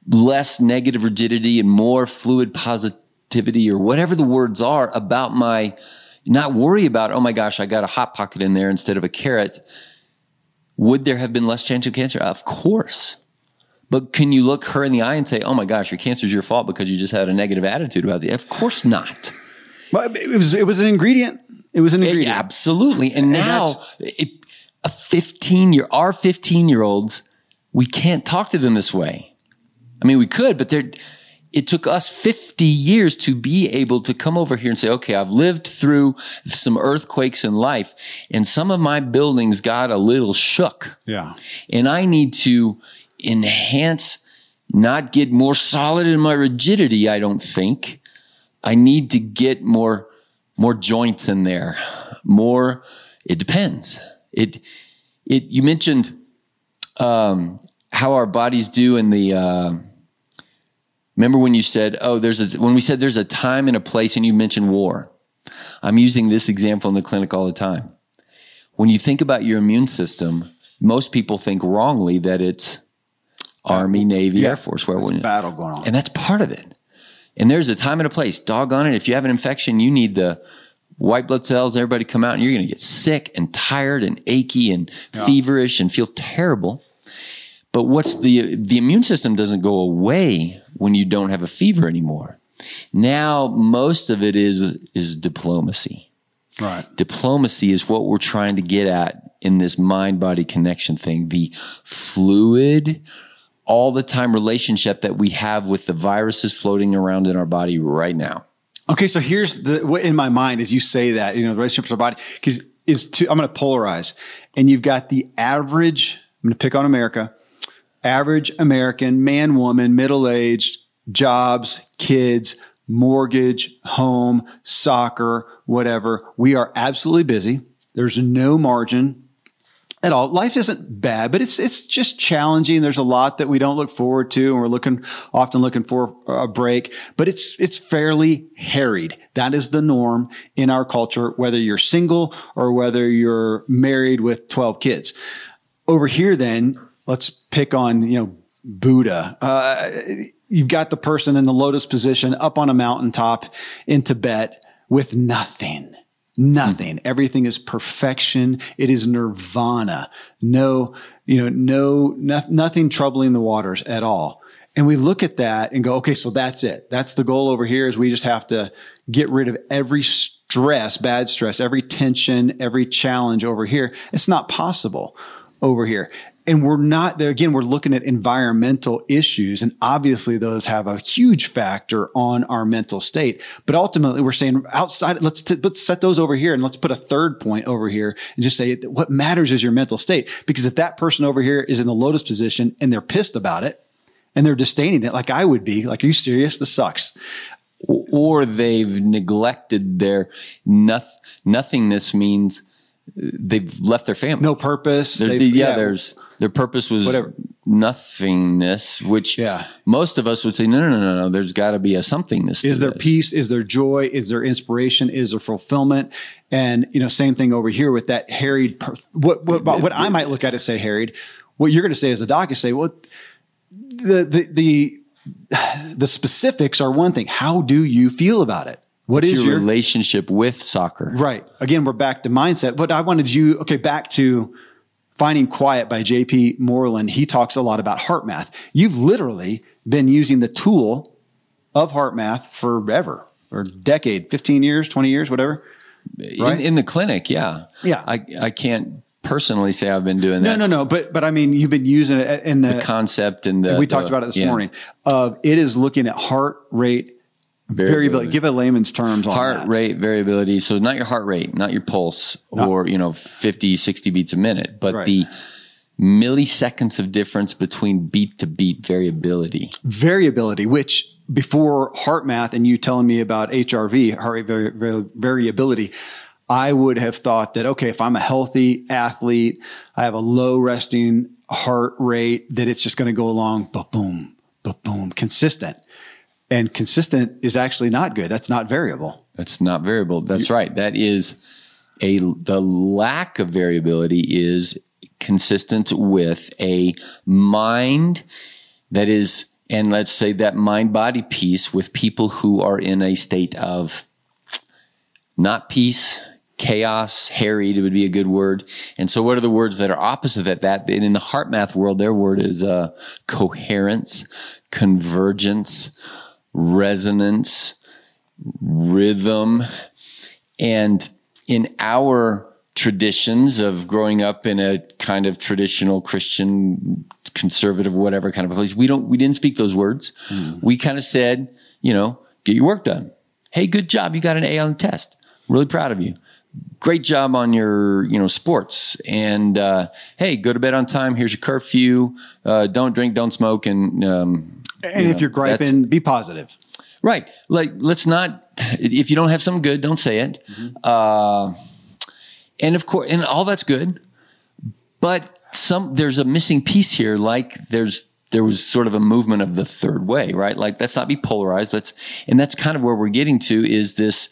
less negative rigidity and more fluid positivity or whatever the words are about my not worry about, oh my gosh, I got a hot pocket in there instead of a carrot. Would there have been less chance of cancer? Of course. But can you look her in the eye and say, "Oh my gosh, your cancer is your fault because you just had a negative attitude about it"? Of course not. Well, it was it was an ingredient. It was an ingredient. absolutely. And, now, it, a fifteen year, our fifteen year olds, we can't talk to them this way. I mean, we could, but they're. It took us 50 years to be able to come over here and say, okay, I've lived through some earthquakes in life, and some of my buildings got a little shook. Yeah. and I need to enhance, not get more solid in my rigidity. I don't think I need to get more more joints in there. More. It depends. It it. You mentioned um, how our bodies do in the. Uh, remember when you said, "Oh, there's a," when we said there's a time and a place, and you mentioned war. I'm using this example in the clinic all the time. When you think about your immune system, most people think wrongly that it's Army, Navy, Air Force, where a battle going on. and that's part of it. And there's a time and a place. Doggone it. If you have an infection, you need the white blood cells, everybody come out and you're going to get sick and tired and achy and feverish and feel terrible. But what's the the immune system doesn't go away when you don't have a fever anymore. Now most of it is is diplomacy. Right. Diplomacy is what we're trying to get at in this mind body connection thing. The fluid all the time relationship that we have with the viruses floating around in our body right now. Okay, so here's the what in my mind as you say that, you know, the relationship with our body, because is to I'm gonna polarize. And you've got the average, I'm gonna pick on America, average American, man, woman, middle aged, jobs, kids, mortgage, home, soccer, whatever. We are absolutely busy. There's no margin at all. Life isn't bad, but it's it's just challenging. There's a lot that we don't look forward to, and we're looking often looking for a break. But it's it's fairly harried. That is the norm in our culture, whether you're single or whether you're married with 12 kids. Over here, then let's pick on you know Buddha. Uh, you've got the person in the lotus position up on a mountaintop in Tibet with nothing Nothing. Everything is perfection. It is nirvana. No, you know, no, no, nothing troubling the waters at all. And we look at that and go, okay, so that's it. That's the goal over here is we just have to get rid of every stress, bad stress, every tension, every challenge over here. It's not possible over here and we're not there again we're looking at environmental issues and obviously those have a huge factor on our mental state. But ultimately we're saying outside let's t- let's set those over here and let's put a third point over here and just say what matters is your mental state. Because if that person over here is in the lotus position and they're pissed about it and they're disdaining it like I would be like are you serious? This sucks. Or they've neglected their noth- nothingness means they've left their family. No purpose. The, yeah, yeah, there's their purpose was Whatever. nothingness, which yeah. most of us would say, no, no, no, no, no. There's got to be a somethingness. Is there this. peace? Is there joy? Is there inspiration? Is there fulfillment? And you know, same thing over here with that harried. What what what I might look at it say harried. What you're going to say as a doc is say, well, the the the the specifics are one thing. How do you feel about it? What What's is your, your, relationship with soccer? Right. Again, we're back to mindset. But I wanted you, okay, back to Finding Quiet by JP Moreland. He talks a lot about HeartMath. You've literally been using the tool of HeartMath forever or decade, 15 years, 20 years, whatever. Right? In, in the clinic, yeah. Yeah. I, I can't personally say I've been doing that. No, no, no. But but I mean, you've been using it in the, the concept and the. We talked the, about it this yeah. morning. Of it is looking at heart rate Variability. variability. Give a layman's terms on heart that. rate variability. So not your heart rate, not your pulse no. or, you know, 50, 60 beats a minute, but right. the milliseconds of difference between beat to beat variability. Variability, which before heart math and you telling me about HRV, heart rate vari- vari- variability, I would have thought that, okay, if I'm a healthy athlete, I have a low resting heart rate, that it's just going to go along, boom, boom, boom, consistent and consistent is actually not good. That's not variable. That's not variable. That's right. That is a the lack of variability is consistent with a mind that is and let's say that mind body piece with people who are in a state of not peace, chaos, harried would be a good word. And so, what are the words that are opposite of that? And in the heart math world, their word is uh, coherence, convergence, resonance, rhythm. And in our traditions of growing up in a kind of traditional Christian, conservative, whatever kind of a place, we don't, we didn't speak those words. Mm. We kind of said, you know, get your work done. Hey, good job. You got an A on the test. Really proud of you. Great job on your, you know, sports. And uh, hey, go to bed on time. Here's your curfew. Uh, don't drink, don't smoke, and um, and you if know, you're griping, be positive. Right. Like, let's not, if you don't have something good, don't say it. Mm-hmm. Uh, and of course, and all that's good. But some, there's a missing piece here. Like, there's, there was sort of a movement of the third way, right? Like, let's not be polarized. Let's, and that's kind of where we're getting to is this,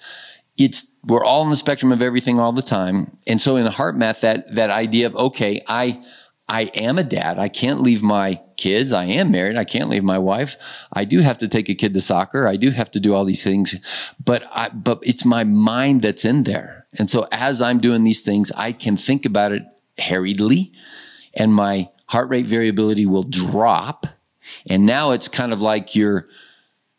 it's, we're all on the spectrum of everything all the time. And so in the heart math, that, that idea of, okay, I, I am a dad. I can't leave my kids. I am married. I can't leave my wife. I do have to take a kid to soccer. I do have to do all these things, but I, but it's my mind that's in there. And so as I'm doing these things, I can think about it harriedly and my heart rate variability will drop. And now it's kind of like you're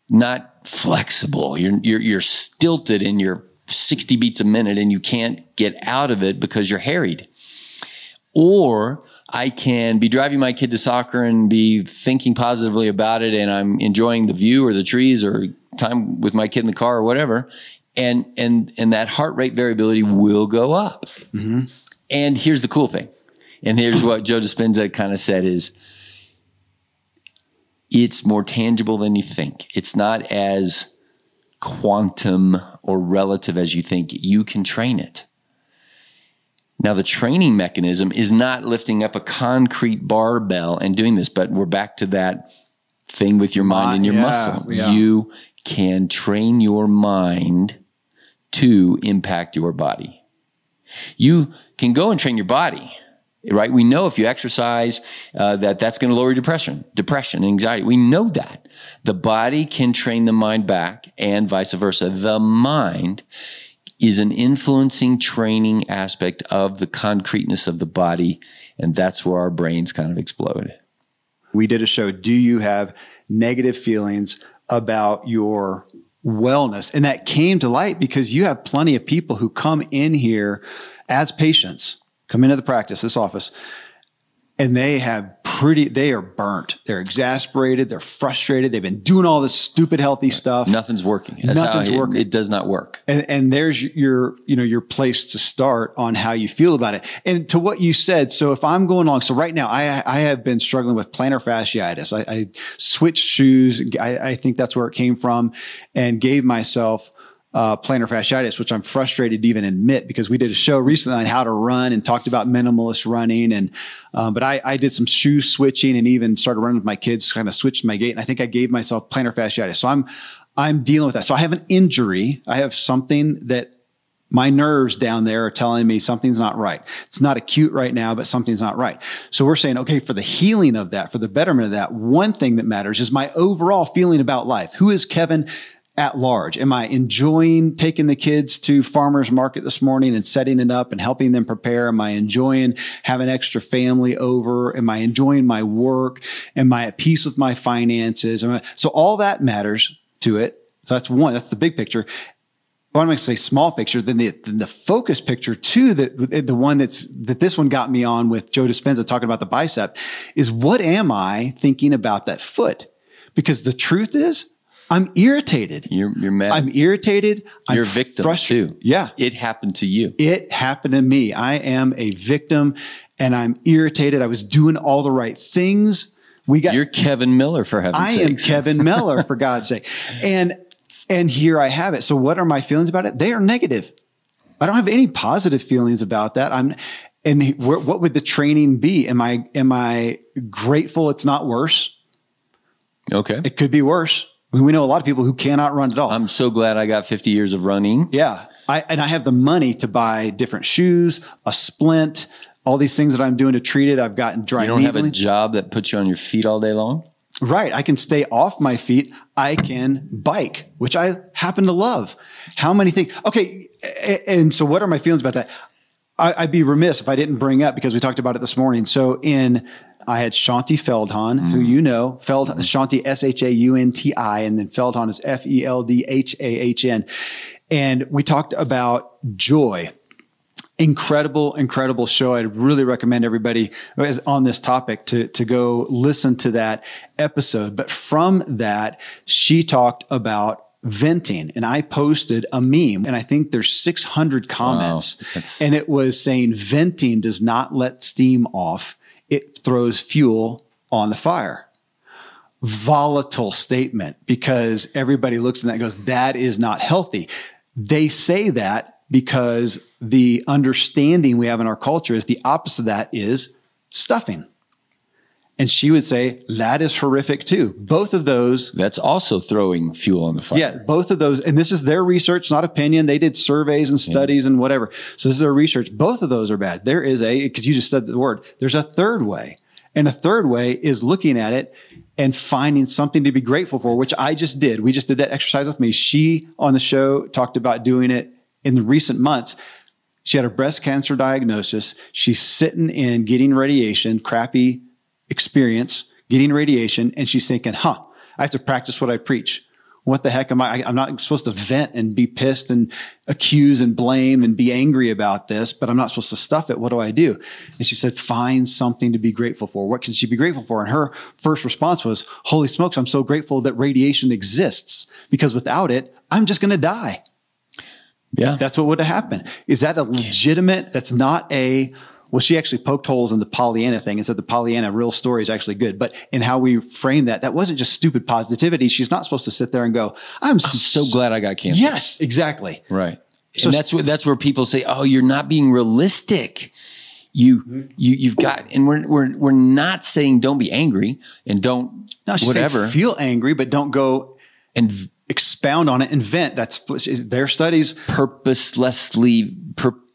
not flexible. You're, you're, you're stilted in your 60 beats a minute and you can't get out of it because you're harried. Or I can be driving my kid to soccer and be thinking positively about it, and I'm enjoying the view or the trees or time with my kid in the car or whatever, and and and that heart rate variability will go up. Mm-hmm. And here's the cool thing, and here's what Joe Dispenza kind of said is. It's more tangible than you think. It's not as quantum or relative as you think. You can train it. Now, the training mechanism is not lifting up a concrete barbell and doing this, but we're back to that thing with your mind and your yeah, muscle. yeah. You can train your mind to impact your body. You can go and train your body, right? We know if you exercise, uh, that that's going to lower your depression, depression, anxiety. We know that the body can train the mind back, and vice versa. The mind is an influencing training aspect of the concreteness of the body. And that's where our brains kind of explode. We did a show. Do you have negative feelings about your wellness? And that came to light because you have plenty of people who come in here as patients, come into the practice, this office, and they have pretty, they are burnt. They're exasperated. They're frustrated. They've been doing all this stupid, healthy stuff. Nothing's working. That's Nothing's it, working. It does not work. and, and there's your you know your place to start on how you feel about it and to what you said so if i'm going along so right now i i have been struggling with plantar fasciitis i, I switched shoes I, I think that's where it came from and gave myself uh, plantar fasciitis, which I'm frustrated to even admit because we did a show recently on how to run and talked about minimalist running. And, um, but I, I did some shoe switching and even started running with my kids, kind of switched my gait. And I think I gave myself plantar fasciitis. So I'm, I'm dealing with that. So I have an injury. I have something that my nerves down there are telling me something's not right. It's not acute right now, but something's not right. So we're saying, okay, for the healing of that, for the betterment of that, one thing that matters is my overall feeling about life. Who is Kevin at large? Am I enjoying taking the kids to farmers market this morning and setting it up and helping them prepare? Am I enjoying having extra family over? Am I enjoying my work? Am I at peace with my finances? I, so all that matters to it. So that's one. That's the big picture well, I'm going to say small picture, then the, then the focus picture too, that the one that's, that this one got me on with Joe Dispenza talking about the bicep is what am I thinking about that foot? Because the truth is I'm irritated. You're, you're mad. I'm irritated. I'm you're a victim frustrated. too. Yeah. It happened to you. It happened to me. I am a victim and I'm irritated. I was doing all the right things. We got, You're Kevin Miller for heaven's I sake. am Kevin Miller for God's sake. And and here I have it. So what are my feelings about it? They are negative. I don't have any positive feelings about that. I'm and what would the training be? Am I am I grateful it's not worse? Okay. It could be worse. We know a lot of people who cannot run at all. I'm so glad I got 50 years of running. yeah. I and I have the money to buy different shoes, a splint, all these things that I'm doing to treat it. I've gotten dry You don't have a job that puts you on your feet all day long. Right. I can stay off my feet. I can bike, which I happen to love. How many things? Okay. And so what are my feelings about that? I, I'd be remiss if I didn't bring up because we talked about it this morning. So in, I had Shaunti Feldhahn, who mm. you know, Feld, mm. Shaunti, S H A U N T I, and then Feldhahn is F E L D H A H N. And we talked about joy incredible, incredible show. I'd really recommend everybody on this topic to, to go listen to that episode. But from that, she talked about venting and I posted a meme and I think there's 600 comments That's- and it was saying venting does not let steam off. It throws fuel on the fire volatile statement because everybody looks at that and goes, that is not healthy. They say that because the understanding we have in our culture is the opposite of that is stuffing. And she would say, that is horrific too. Both of those That's also throwing fuel on the fire. yeah, both of those, and this is their research, not opinion. They did surveys and studies and whatever. So this is their research. Both of those are bad. There is a because you just said the word. There's a third way, and a third way is looking at it and finding something to be grateful for, which I just did. We just did that exercise with me. She on the show talked about doing it in the recent months. She had a breast cancer diagnosis. She's sitting in getting radiation, crappy experience, getting radiation, and she's thinking, huh, I have to practice what I preach. What the heck am I? I'm not supposed to vent and be pissed and accuse and blame and be angry about this, but I'm not supposed to stuff it. What do I do? And she said, find something to be grateful for. What can she be grateful for? And her first response was, holy smokes, I'm so grateful that radiation exists because without it, I'm just going to die. Yeah. That's what would have happened. Is that a legitimate? That's not a. Well, she actually poked holes in the Pollyanna thing and said the Pollyanna real story is actually good. But in how we frame that, that wasn't just stupid positivity. She's not supposed to sit there and go, "I'm, so glad I got cancer. Yes, exactly. Right. So- and that's what that's where people say, "Oh, you're not being realistic." You Mm-hmm. you you've got, and we're we're we're not saying don't be angry and don't No, she's saying whatever feel angry, but don't go and v- expound on it and vent. That's their studies. purposelessly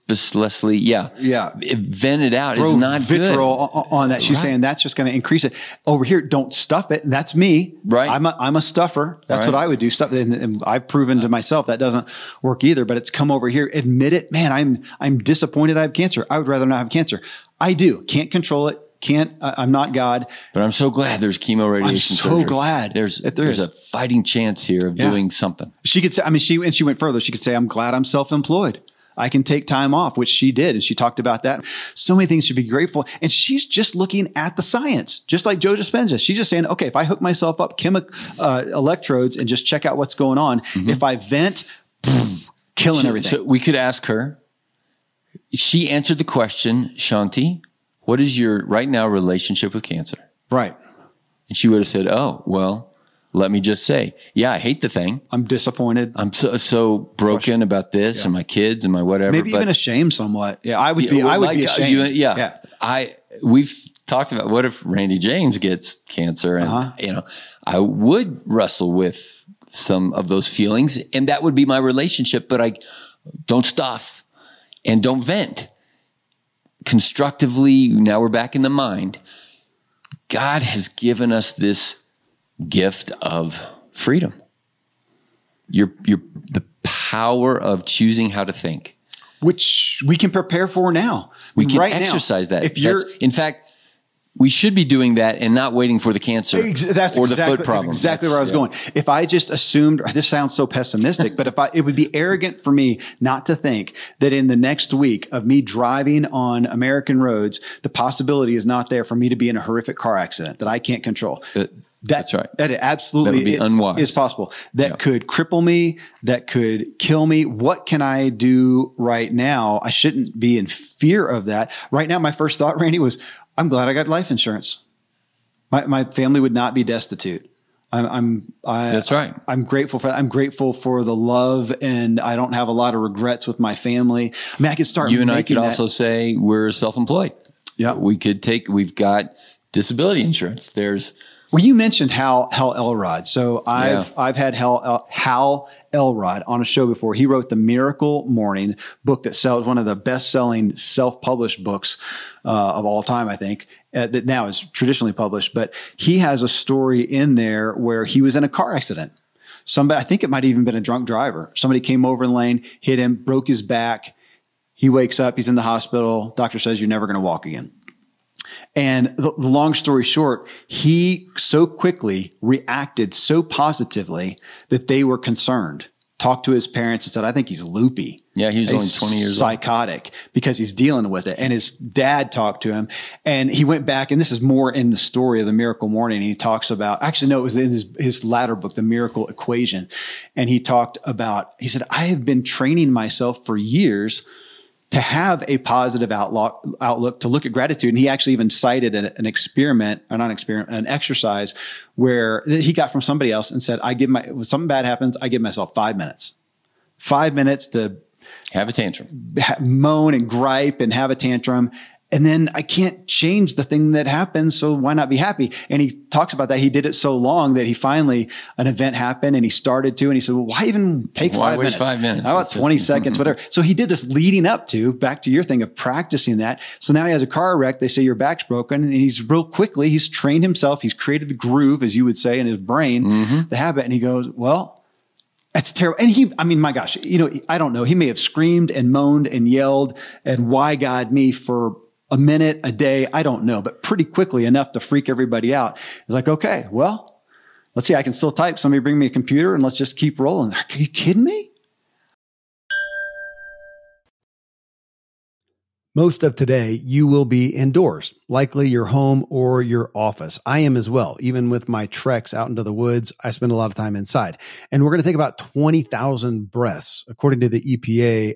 purposelessly, yeah, Yeah. vent it out. It's throw not good. vitriol on, on that. She's Right. saying that's just going to increase it. Over here, don't stuff it. That's me. Right. I'm a, I'm a stuffer. That's Right. what I would do. Stuff. And, and I've proven to myself that doesn't work either. But it's come over here. Admit it. Man, I'm I'm disappointed. I have cancer. I would rather not have cancer. I do. Can't control it. Can't. I- I'm not God. But I'm so glad there's chemo radiation. I'm so surgery. glad there's that there there's a fighting chance here of Yeah. doing something. She could say. I mean, she and she went further. She could say, "I'm glad I'm self-employed." I can take time off, which she did. And she talked about that. So many things to be grateful. And she's just looking at the science, just like Joe Dispenza. She's just saying, okay, if I hook myself up chemical uh, electrodes and just check out what's going on, if I vent, killing everything. So we could ask her. She answered the question, Shaunti, what is your right now relationship with cancer? right. And she would have said, Oh, well, let me just say, yeah, I hate the thing. I'm disappointed. I'm so so broken about this and my kids and my whatever. Maybe even ashamed somewhat. Yeah, I would be. Yeah, I would like, be uh, ashamed. you- yeah, yeah. I we've talked about what if Randy James gets cancer, and Uh-huh. you know, I would wrestle with some of those feelings, and that would be my relationship. But I don't stuff and don't vent constructively. Now we're back in the mind. God has given us this gift of freedom. Your your the power of choosing how to think. Which we can prepare for now. We can right now. exercise that. If you're That's- in fact, we should be doing that and not waiting for the cancer Ex- That's or exactly, the foot that's problem. exactly That's- where I was yeah. going. If I just assumed, this sounds so pessimistic, but if I, it would be arrogant for me not to think that in the next week of me driving on American roads, the possibility is not there for me to be in a horrific car accident that I can't control. Uh, That- that's right. That it absolutely That be is- unwise. is possible. That Yeah. could cripple me. That could kill me. What can I do right now? I shouldn't be in fear of that. Right now, my first thought, Randy, was I'm glad I got life insurance. My, my family would not be destitute. I'm, I'm, I, That's right. I'm grateful for that. I'm grateful for the love and I don't have a lot of regrets with my family. I mean, I could start You and I could that- also say we're self-employed. Yeah. we could take. We've got disability insurance. There's Well, you mentioned Hal Hal Elrod. So I've Yeah. I've had Hal Hal Elrod on a show before. He wrote the Miracle Morning book that sells one of the best selling self published books uh, of all time. I think uh, that now is traditionally published. But he has a story in there where he was in a car accident. Somebody, I think it might have even been a drunk driver. Somebody came over in the lane, hit him, broke his back. He wakes up. He's in the hospital. Doctor says you're never going to walk again. And the, the long story short, he so quickly reacted so positively that they were concerned. Talked to his parents and said, I think he's loopy. Yeah, he was only 20 years old. psychotic because he's dealing with it. And his dad talked to him and he went back, and this is more in the story of the miracle morning. And he talks about, actually, no, it was in his, his latter book, The Miracle Equation. And he talked about, he said, I have been training myself for years to have a positive outlook, outlook to look at gratitude. And he actually even cited an, an experiment, or not an experiment, an exercise where he got from somebody else and said, I give my, when something bad happens, I give myself five minutes, five minutes to have a tantrum. ha- moan and gripe and have a tantrum. And then I can't change the thing that happened. So why not be happy? And he talks about that. He did it so long that he finally, an event happened and he started to, and he said, well, why even take Why five waste minutes? five minutes? How about That's 20 just- seconds, whatever. So he did this leading up to, back to your thing of practicing that. So now he has a car wreck. They say your back's broken and he's real quickly, he's trained himself. He's created the groove, as you would say, in his brain, Mm-hmm. the habit. And he goes, well, that's terrible. And he, I mean, my gosh, you know, I don't know. He may have screamed and moaned and yelled and why God me for a minute, a day. I don't know, but pretty quickly enough to freak everybody out. It's like, okay, well, let's see. I can still type. Somebody bring me a computer and let's just keep rolling. Are you kidding me? Most of today, you will be indoors, likely your home or your office. I am as well. Even with my treks out into the woods, I spend a lot of time inside. And we're going to take about 20,000 breaths. According to the EPA,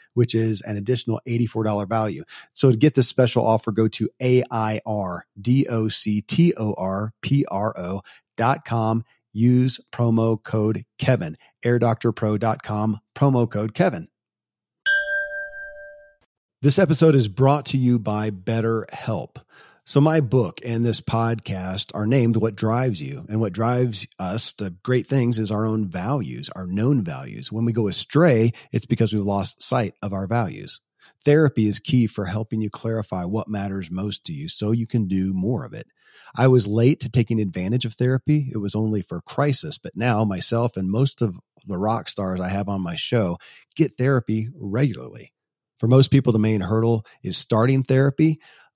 which is an additional $84 value. So to get this special offer, go to A-I-R-D-O-C-T-O-R-P-R-O dot com. Use promo code Kevin. AirDoctorPro.com, promo code Kevin. This episode is brought to you by BetterHelp. So, my book and this podcast are named What Drives You. And what drives us to great things is our own values, our known values. When we go astray, it's because we've lost sight of our values. Therapy is key for helping you clarify what matters most to you so you can do more of it. I was late to taking advantage of therapy. It was only for crisis, but now myself and most of the rock stars I have on my show get therapy regularly. For most people, the main hurdle is starting therapy.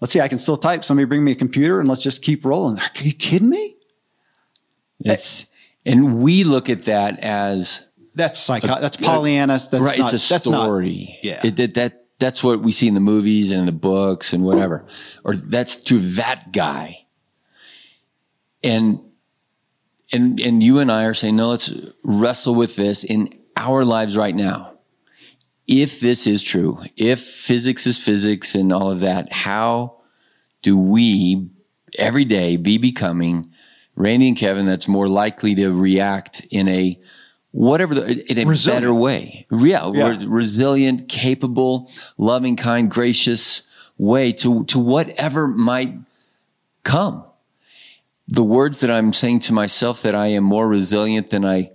Let's see. I can still type. Somebody bring me a computer and let's just keep rolling. Are you kidding me? It's, and we look at that as That's psycho. That's Pollyanna. That's right. not, it's a that's not- story. yeah. It, that, that that's what we see in the movies and in the books and whatever, or that's to that guy. And and and you and I are saying, no, let's wrestle with this in our lives right now. If this is true, if physics is physics and all of that, how do we every day be becoming Randy and Kevin that's more likely to react in a whatever the, in a Resilient. better way. Yeah, Yeah. re- resilient, capable, loving, kind, gracious way to to whatever might come. The words that I'm saying to myself that I am more resilient than I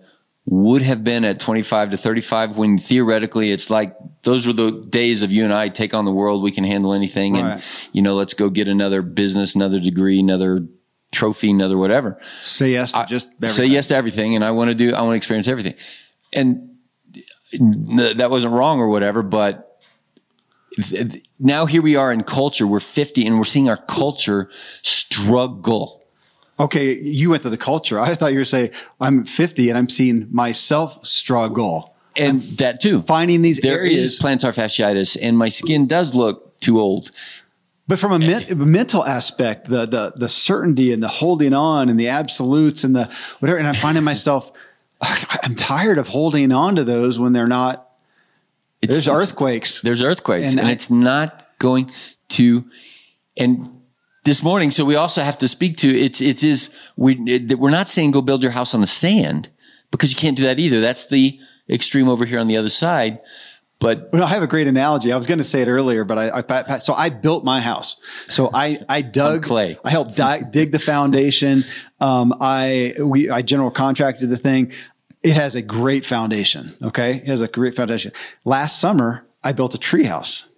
would have been at 25 to 35 when theoretically it's like those were the days of you and I take on the world we can handle anything and you know let's go get another business another degree another trophy another whatever Say yes to just say everything. yes to everything and I want to do I want to experience everything. And that wasn't wrong or whatever, but now here we are in culture. We're 50 and we're seeing our culture struggle Okay, you went to the culture. I thought you were saying I'm 50 and I'm seeing myself struggle and that too. finding these There areas. is plantar fasciitis, and my skin does look too old. But from a men- mental aspect, the the the certainty and the holding on and the absolutes and the whatever, and I'm finding myself, I'm tired of holding on to those when they're not. It's, There's it's- earthquakes. There's earthquakes, And and, I- it's not going to. And this morning, so we also have to speak to it's it's is we it, we're not saying go build your house on the sand because you can't do that either. That's the extreme over here on the other side. But Well, I have a great analogy. I was going to say it earlier, but I, I so I built my house. So I I dug clay. I helped di- dig the foundation. Um, I we I general contracted the thing. It has a great foundation. Okay, it has a great foundation. Last summer, I built a tree house.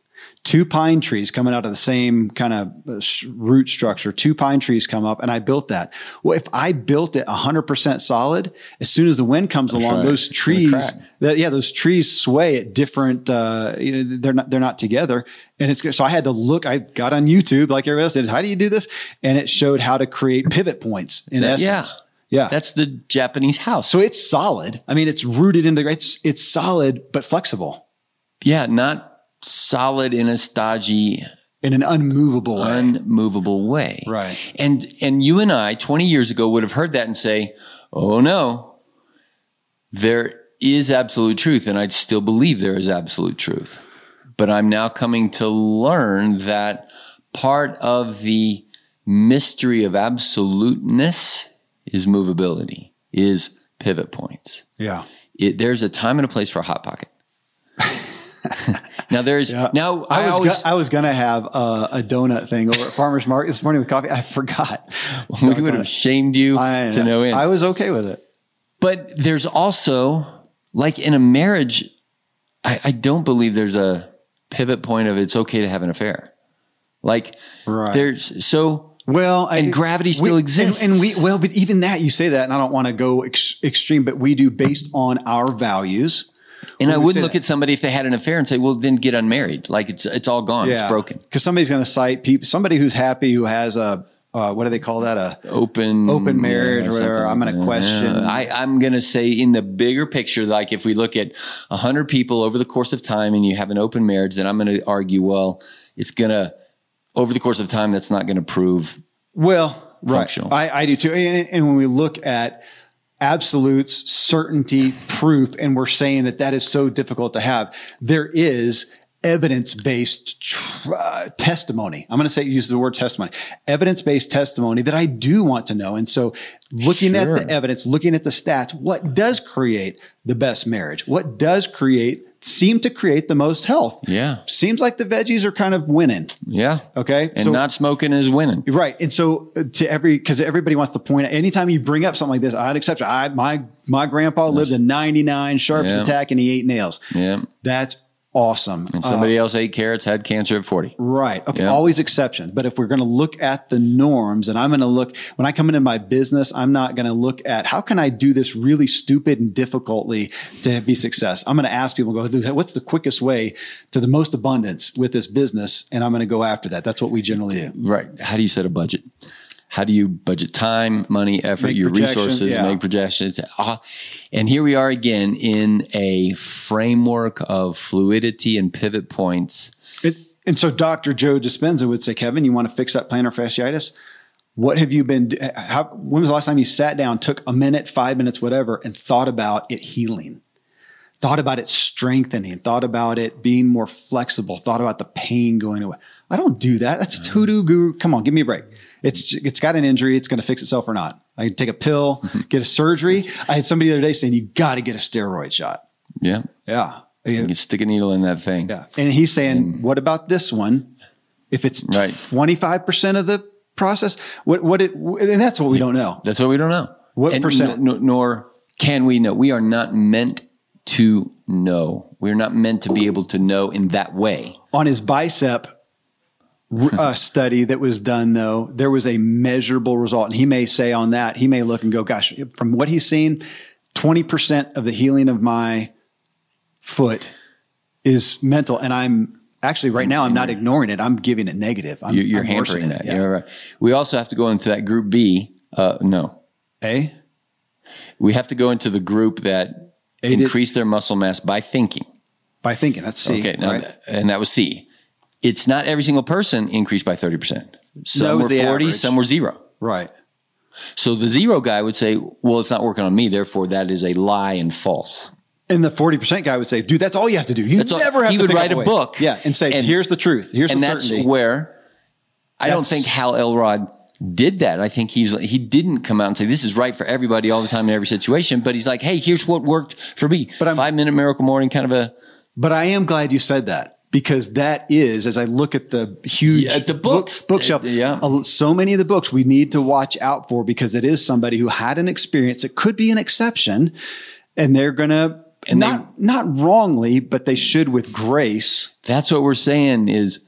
Two pine trees coming out of the same kind of uh, root structure. Two pine trees come up, and I built that. Well, if I built it 100% solid, as soon as the wind comes along, right. those trees that yeah those trees sway at different uh you know they're not they're not together and it's good so i had to look i got on youtube like everybody else did how do you do this and it showed how to create pivot points in That- yeah. essence yeah that's the Japanese house. so it's solid i mean it's rooted into it's it's solid but flexible yeah, not solid in a stodgy, in an unmovable way unmovable way. Right. And and you and I 20 years ago would have heard that and say, "Oh no. There is absolute truth and I still believe there is absolute truth." But I'm now coming to learn that part of the mystery of absoluteness is movability, is pivot points. yeah It, there's a time and a place for a hot pocket. now there's now I, I, was always go- I was gonna have uh, a donut thing over at farmers market this morning with coffee i forgot we would have shamed you I, to no end. I was okay with it But there's also, like in a marriage, I, I don't believe there's a pivot point of it's okay to have an affair. Like Right. there's so Well, And I- gravity still we- exists. and, and we well, but even that you say that, and I don't want to go ex- extreme, but we do based on our values. And I would wouldn't look that. at somebody if they had an affair and say, well, then get unmarried. Like it's it's all gone. It's broken. because somebody's going to cite people, somebody who's happy who has a uh, what do they call that a Open Open marriage or whatever. I'm gonna question- Yeah. I, I'm going to say in the bigger picture, like if we look at hundred people over the course of time and you have an open marriage, then I'm going to argue, well, it's going to over the course of time, that's not going to prove Well, right. I, I do too. And, and when we look at absolutes, certainty, proof, and we're saying that that is so difficult to have, there is evidence based tr- uh, testimony. I'm going to say use the word testimony, evidence based testimony that I do want to know. And so, looking at the evidence, looking at the stats, what does create the best marriage? What does create seem to create the most health? Yeah. Seems like the veggies are kind of winning. yeah. Okay, And not smoking is winning. Right. And so uh, to every, cause everybody wants to point out, anytime you bring up something like this, I'd accept it. I, my, my grandpa lived to 99 sharps Yeah. attack and he ate nails. Yeah. That's awesome. And somebody else ate carrots, had cancer at 40. Right. Okay. Yeah. Always exceptions. But if we're going to look at the norms and I'm going to look, when I come into my business, I'm not going to look at how can I do this really stupid and difficultly to be success. I'm going to ask people, go, what's the quickest way to the most abundance with this business? And I'm going to go after that. That's what we generally do. Right. How do you set a budget? How do you budget time, money, effort, Make your resources, yeah. make projections? Ah, and here we are again in a framework of fluidity and pivot points. It, and so Dr. Joe Dispenza would say, Kevin, you want to fix that plantar fasciitis? What have you been, how, when was the last time you sat down, took a minute, five minutes, whatever, and thought about it healing? Thought about it strengthening, thought about it being more flexible, thought about the pain going away. I don't do that. That's hoodoo guru. Come on, give me a break. It's it's got an injury. It's going to fix itself or not. I can take a pill, mm-hmm. get a surgery. I had somebody the other day saying you got to get a steroid shot. Yeah. Yeah, You can stick a needle in that thing. yeah. And he's saying, what about this one? If it's Right. 25% of the process, what, what it, and that's what we don't know. That's what we don't know. What And percent? Nor, nor can we know. We are not meant to know. We're not meant to be able to know in that way. On his bicep uh, study that was done, though, there was a measurable result. And he may say on that, he may look and go, gosh, from what he's seen, 20% of the healing of my foot is mental. And I'm actually, right now, I'm not ignoring it. I'm giving it negative. I'm, You're, you're hampering that. it. Yeah. You're right. We also have to go into that group B Uh, no, A. we have to go into the group that A did- their muscle mass by thinking. By thinking. That's C. Okay, now, right? and that was C. It's not every single person increased by 30%. Some were 40, average. some were zero. right. So the zero guy would say, well, it's not working on me. Therefore, that is a lie and false. And the 40% guy would say, dude, that's all you have to do. You That's all- never have he to would pick up write a weight." book. Yeah. And say, And- here's the truth. Here's and the that's certainty. where I don't think Hal Elrod did that. I think he's he didn't come out and say this is right for everybody all the time in every situation. But he's like, hey, here's what worked for me. But I'm- Five minute miracle morning, kind of a But I am glad you said that because that is, as I look at the huge Yeah, the books. book- bookshelf, Uh, yeah. so many of the books we need to watch out for because it is somebody who had an experience. It could be an exception, and they're gonna And they- not not wrongly, but they should with grace. that's what we're saying is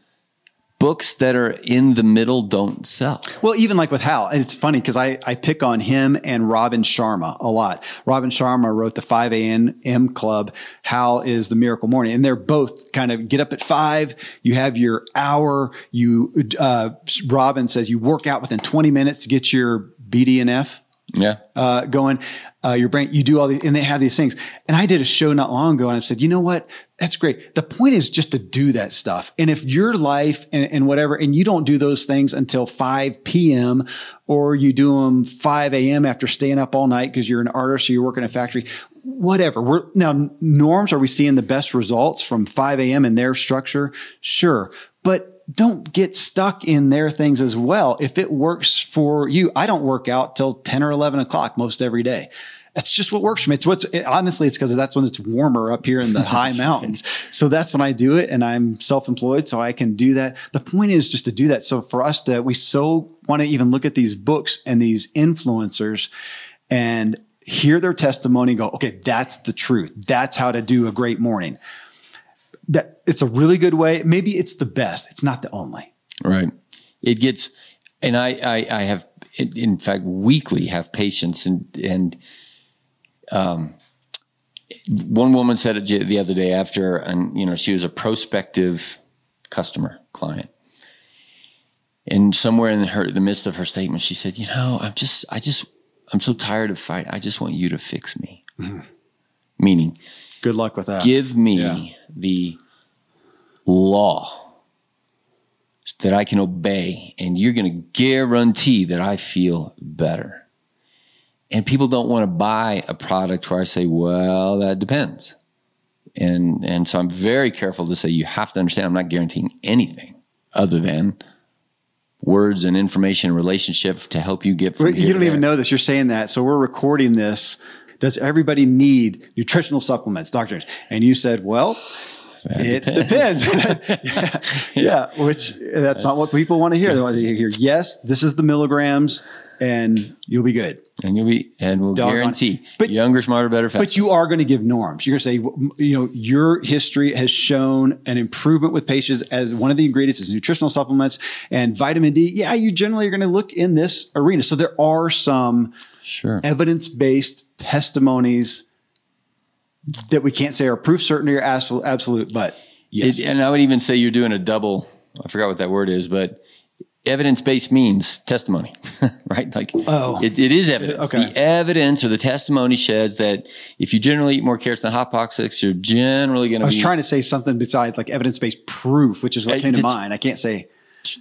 books that are in the middle don't sell. Well, even like with Hal, it's funny because I, I pick on him and Robin Sharma a lot. Robin Sharma wrote the 5 a.m. club. Hal is the miracle morning. And they're both kind of get up at five. You have your hour. You, uh, Robin says you work out within 20 minutes to get your BDNF Yeah. uh, going. Uh, your brain, you do all these, and they have these things. And I did a show not long ago, and I said, you know what? That's great. The point is just to do that stuff. And if your life and, and whatever, and you don't do those things until 5 p.m. or you do them 5 a.m. after staying up all night because you're an artist or you're working in a factory, whatever. We're now norms. Are we seeing the best results from 5 a.m. in their structure? Sure. But don't get stuck in their things as well. If it works for you, I don't work out till 10 or 11 o'clock most every day. That's just what works for me. It's what's it, honestly, it's because that's when it's warmer up here in the high mountains. So that's when I do it, and I'm self-employed, so I can do that. The point is just to do that. So for us to, we so want to even look at these books and these influencers, and hear their testimony. and Go, okay, that's the truth. That's how to do a great morning. That it's a really good way. Maybe it's the best. It's not the only. Right. It gets, and I, I, I have, in in fact, weekly have patients and, and, um, one woman said it the other day after, and you know, she was a prospective customer client. And somewhere in her, the midst of her statement, she said, you know, I'm just, I just, I'm so tired of fighting. I just want you to fix me. Meaning, Good luck with that. give me Yeah. the law that I can obey, and you're going to guarantee that I feel better. And people don't want to buy a product where I say, well, that depends. And, and so I'm very careful to say, you have to understand, I'm not guaranteeing anything other than words and information and relationship to help you get from you don't even know this. You're saying that. So we're recording this. Does everybody need nutritional supplements, doctors? And you said, well, it depends. yeah, yeah, which that's, not what people want to hear. They want to hear, yes, this is the milligrams, and you'll be good. And you'll be, and we'll it. guarantee But- younger, smarter, better, faster. But you are going to give norms. You're going to say, you know, your history has shown an improvement with patients as one of the ingredients is nutritional supplements and vitamin D. Yeah, you generally are going to look in this arena. So there are some sure. evidence based testimonies that we can't say are proof certain or absolute, absolute but yes. It, and I would even say you're doing a double. I forgot what that word is, but evidence based means testimony, right? Like, Oh. it, it is evidence. Okay. The evidence or the testimony sheds that if you generally eat more carrots than hot pockets, you're generally going to. I was be. trying to say something besides like evidence based proof, which is what came to mind. I can't say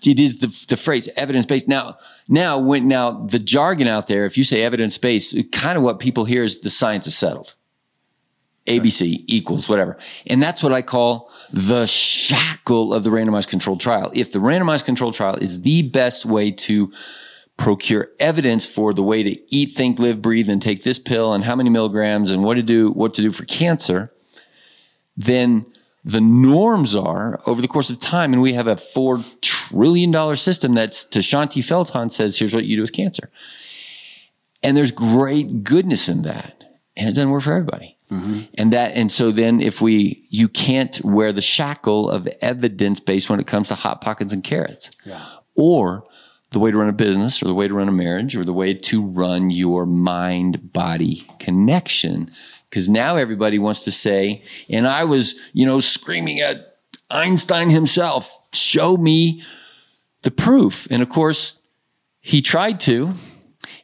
it is the, the phrase evidence based. Now, now when now the jargon out there, if you say evidence based, kind of what people hear is the science is settled. ABC equals whatever. And that's what I call the shackle of the randomized controlled trial. If the randomized controlled trial is the best way to procure evidence for the way to eat, think, live, breathe, and take this pill and how many milligrams and what to do, what to do for cancer, then the norms are over the course of time, and we have a four trillion dollar system that's to Shaunti Feldhahn says, here's what you do with cancer. And there's great goodness in that. And it doesn't work for everybody. Mm-hmm. And that, and so then if we, you can't wear the shackle of evidence based when it comes to hot pockets and carrots, or the way to run a business, or the way to run a marriage, or the way to run your mind body connection. Because now everybody wants to say, and I was, you know, screaming at Einstein himself, show me the proof. And of course, he tried to,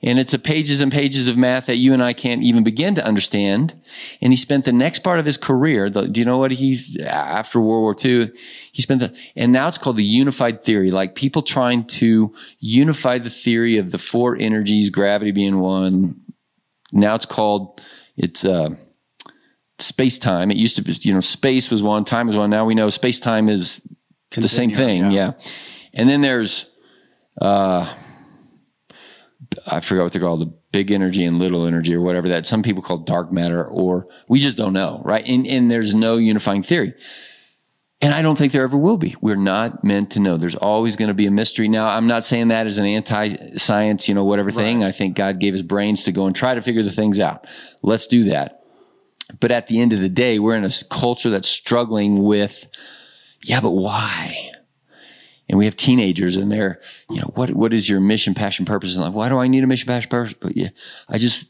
and it's a pages and pages of math that you and I can't even begin to understand. And he spent the next part of his career. The, do you know what he's after World War II? He spent the, and now it's called the unified theory. Like people trying to unify the theory of the four energies, gravity being one. Now it's called it's uh, space time. It used to be, you know, space was one, time was one. Now we know space time is the same thing. Yeah. yeah. And then there's uh, I forgot what they're called, the big energy and little energy or whatever that some people call dark matter, or we just don't know, right? And, and there's no unifying theory. And I don't think there ever will be. We're not meant to know. There's always going to be a mystery. Now, I'm not saying that as an anti science, you know, whatever thing. I think God gave us brains to go and try to figure the things out. Let's do that. But at the end of the day, we're in a culture that's struggling with, yeah, but why? And we have teenagers and they're, you know, what, what is your mission, passion, purpose? And like, why do I need a mission, passion, purpose? But yeah, I just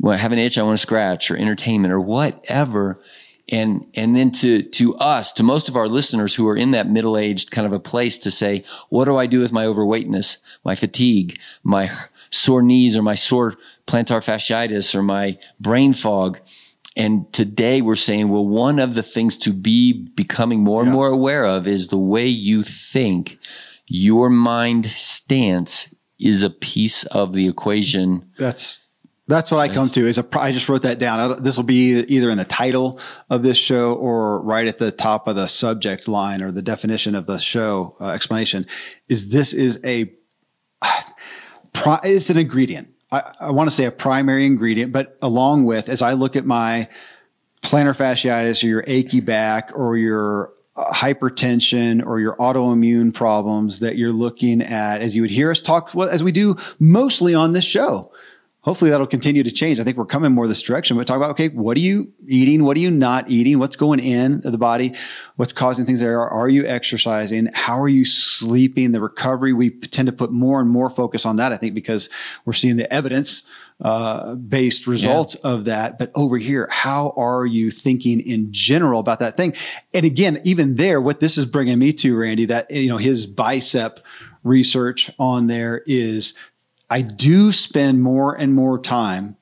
want to have an itch I want to scratch or entertainment or whatever. And, and then to, to us, to most of our listeners who are in that middle aged kind of a place to say, what do I do with my overweightness, my fatigue, my sore knees or my sore plantar fasciitis or my brain fog? And today we're saying, well, one of the things to be becoming more and more aware of is the way you think. Your mind stance is a piece of the equation. That's that's what I come to. Is a I just wrote that down. This will be either in the title of this show or right at the top of the subject line or the definition of the show uh, explanation. Is this is a it's an ingredient I, I want to say a primary ingredient, but along with, as I look at my plantar fasciitis or your achy back or your uh, hypertension or your autoimmune problems that you're looking at, as you would hear us talk, as we do mostly on this show, hopefully that'll continue to change. I think we're coming more this direction, but talk about, okay, what are you eating? What are you not eating? What's going in the body? What's causing things there? Are you exercising? How are you sleeping? The recovery, we tend to put more and more focus on that, I think, because we're seeing the evidence uh, based results yeah. of that. But over here, how are you thinking in general about that thing? And again, even there, what this is bringing me to, Randy, that, you know, his bicep research on there is I do spend more and more time,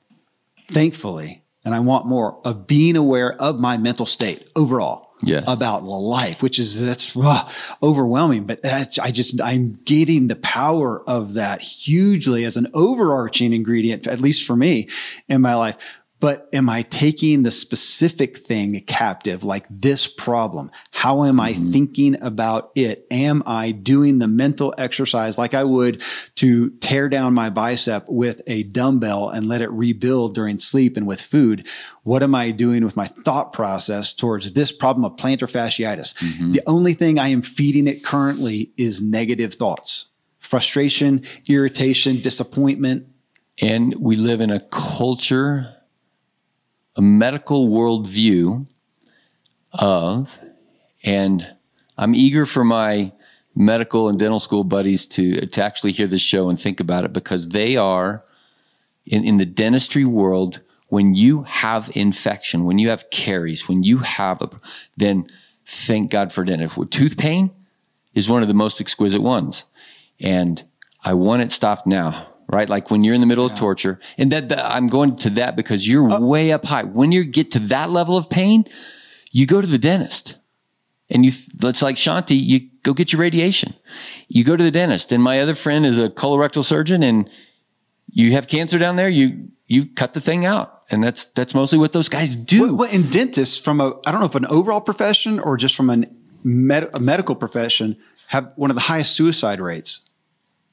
thankfully, and I want more of being aware of my mental state overall. Yes. about life, which is that's uh, overwhelming. But that's I just I'm getting the power of that hugely as an overarching ingredient, at least for me in my life but am I taking the specific thing captive, like this problem? How am I mm-hmm. thinking about it? Am I doing the mental exercise like I would to tear down my bicep with a dumbbell and let it rebuild during sleep and with food? What am I doing with my thought process towards this problem of plantar fasciitis? Mm-hmm. The only thing I am feeding it currently is negative thoughts, frustration, irritation, disappointment. And we live in a culture a medical worldview of, and I'm eager for my medical and dental school buddies to, to actually hear this show and think about it because they are in, in the dentistry world. When you have infection, when you have caries, when you have a, then thank God for dentistry. Tooth pain is one of the most exquisite ones. And I want it stopped now right? Like when you're in the middle yeah. of torture, and that, that, I'm going to that because you're oh. way up high. When you get to that level of pain, you go to the dentist, and you. It's like Shaunti. You go get your radiation. You go to the dentist, and my other friend is a colorectal surgeon, and you have cancer down there. You you cut the thing out, and that's that's mostly what those guys do. Well, in dentists, from a I don't know if an overall profession or just from an med, a medical profession, have one of the highest suicide rates.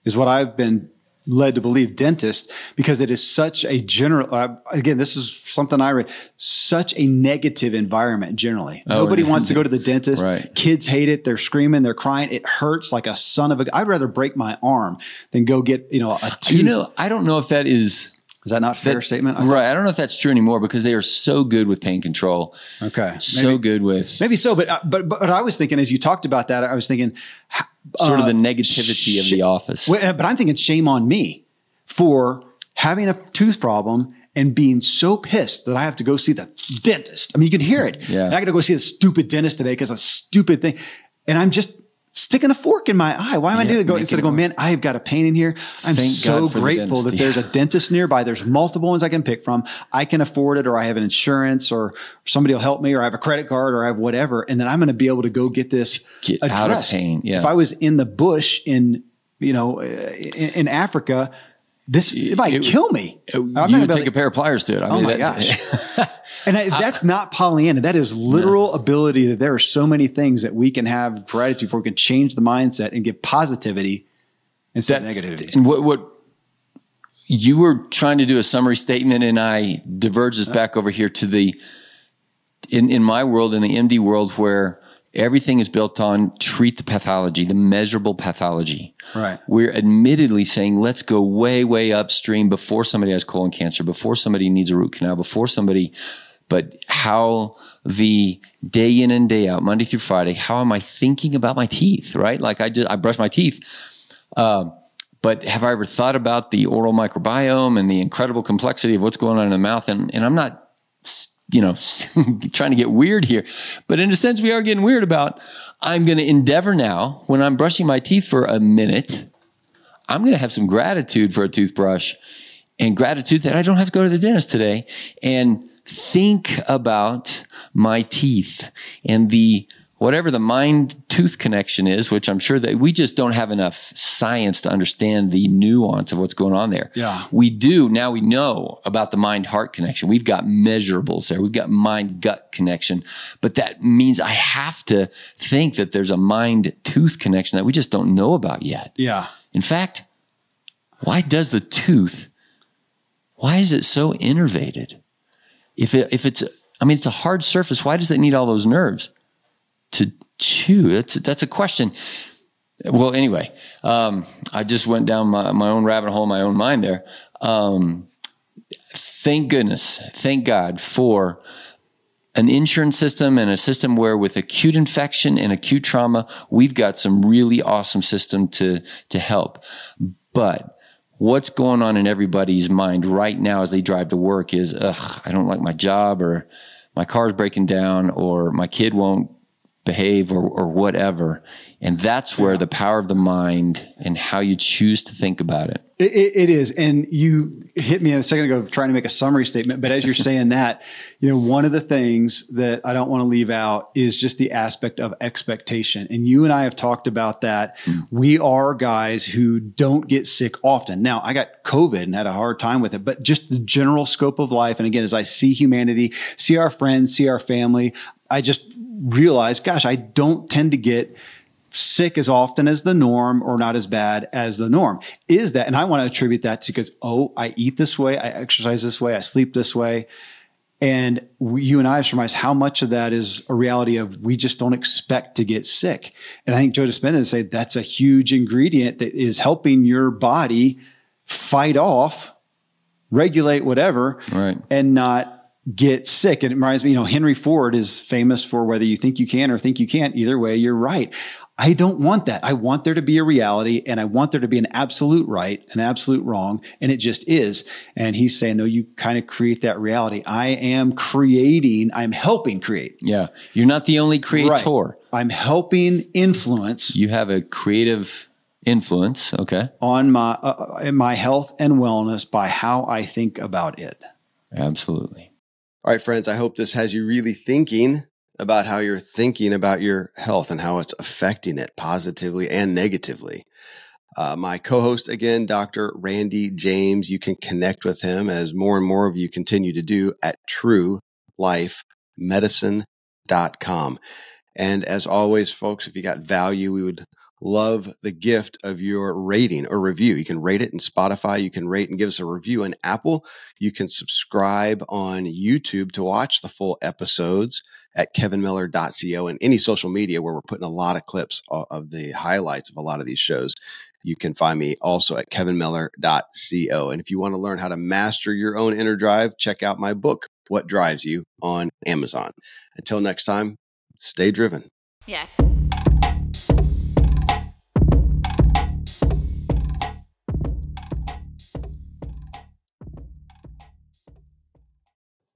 Is what I've been led to believe dentist because it is such a general uh, again this is something i read such a negative environment generally. Oh, nobody wants to go to the dentist. Right. kids hate it. They're screaming. They're crying. It hurts like a son of a i'd rather break my arm than go get you know a tooth you know i don't know if that is is that not fair that, statement? I right. I don't know if that's true anymore because they are so good with pain control. Okay. So maybe, good with maybe so, but uh, but but I was thinking as you talked about that, I was thinking sort uh, of the negativity sh- of the office. But I'm thinking shame on me for having a tooth problem and being so pissed that I have to go see the dentist. I mean, you can hear it. Yeah. I got to go see the stupid dentist today because a stupid thing, and I'm just sticking a fork in my eye. Why am I doing it? Go instead of going, man, I've got a pain in here. I'm Thank so for the grateful that there's a dentist nearby. There's multiple ones I can pick from. I can afford it, or I have an insurance, or somebody will help me, or I have a credit card, or I have whatever, and then I'm going to be able to go get this Get out of pain, yeah. If I was in the bush in you know in, in Africa, this it might It- kill me. I'm you would take a pair of pliers to it. I Oh mean, my that's- And I, that's not Pollyanna. That is literal ability that there are so many things that we can have gratitude for. We can change the mindset and give positivity instead That's- of negativity. And what what you were trying to do a summary statement, and I diverged this uh-huh. back over here to the in in my world, in the MD world, where everything is built on treat the pathology, the measurable pathology. Right. We're admittedly saying let's go way way upstream before somebody has colon cancer, before somebody needs a root canal, before somebody. But how the day in and day out, Monday through Friday, how am I thinking about my teeth? Right, like I just I brush my teeth. Um, but have I ever thought about the oral microbiome and the incredible complexity of what's going on in the mouth? And, and I'm not, you know, trying to get weird here, but in a sense, we are getting weird about. I'm going to endeavor now when I'm brushing my teeth for a minute. I'm going to have some gratitude for a toothbrush and gratitude that I don't have to go to the dentist today and think about my teeth and the whatever the mind tooth connection is, which I'm sure that we just don't have enough science to understand the nuance of what's going on there. Yeah. We do now we know about the mind heart connection. We've got measurables there. We've got mind gut connection. But that means I have to think that there's a mind tooth connection that we just don't know about yet. Yeah. In fact, why does the tooth, why is it so innervated? If it, if it's, I mean, it's a hard surface. Why does it need all those nerves to chew? That's, that's a question. Well, anyway, um, I just went down my, my own rabbit hole, my own mind there. Um, thank goodness, thank God for an insurance system and a system where with acute infection and acute trauma, we've got some really awesome system to, to help. But what's going on in everybody's mind right now as they drive to work is, ugh, I don't like my job or my car's breaking down or my kid won't behave or, or whatever. And that's where the power of the mind and how you choose to think about it. It, it, it is. And you hit me a second ago trying to make a summary statement. But as you're saying that, you know, one of the things that I don't want to leave out is just the aspect of expectation. And you and I have talked about that. Mm. We are guys who don't get sick often. Now, I got COVID and had a hard time with it, but just the general scope of life. And again, as I see humanity, see our friends, see our family, I just realize, gosh, I don't tend to get sick as often as the norm or not as bad as the norm. Is that, and I want to attribute that to because, oh, I eat this way, I exercise this way, I sleep this way. And we, you and I have surmised how much of that is a reality of we just don't expect to get sick. And I think Joe Dispenza said that's a huge ingredient that is helping your body fight off, regulate whatever, Right. and not get sick. And it reminds me, you know, Henry Ford is famous for whether you think you can or think you can't. Either way, you're right. I don't want that. I want there to be a reality and I want there to be an absolute right, an absolute wrong, and it just is. And he's saying, no, you kind of create that reality. I am creating, I'm helping create. Yeah. You're not the only creator. Right. I'm helping influence You have a creative influence. Okay. on my uh, my health and wellness by how I think about it. Absolutely. All right, friends, I hope this has you really thinking about how you're thinking about your health and how it's affecting it positively and negatively. Uh, my co host, again, Dr. Randy James, you can connect with him as more and more of you continue to do at truelifemedicine.com. And as always, folks, if you got value, we would love the gift of your rating or review. You can rate it in Spotify. You can rate and give us a review in Apple. You can subscribe on YouTube to watch the full episodes at kevinmiller.co and any social media where we're putting a lot of clips of the highlights of a lot of these shows. You can find me also at kevinmiller.co. And if you want to learn how to master your own inner drive, check out my book, What Drives You, on Amazon. Until next time, stay driven. Yeah.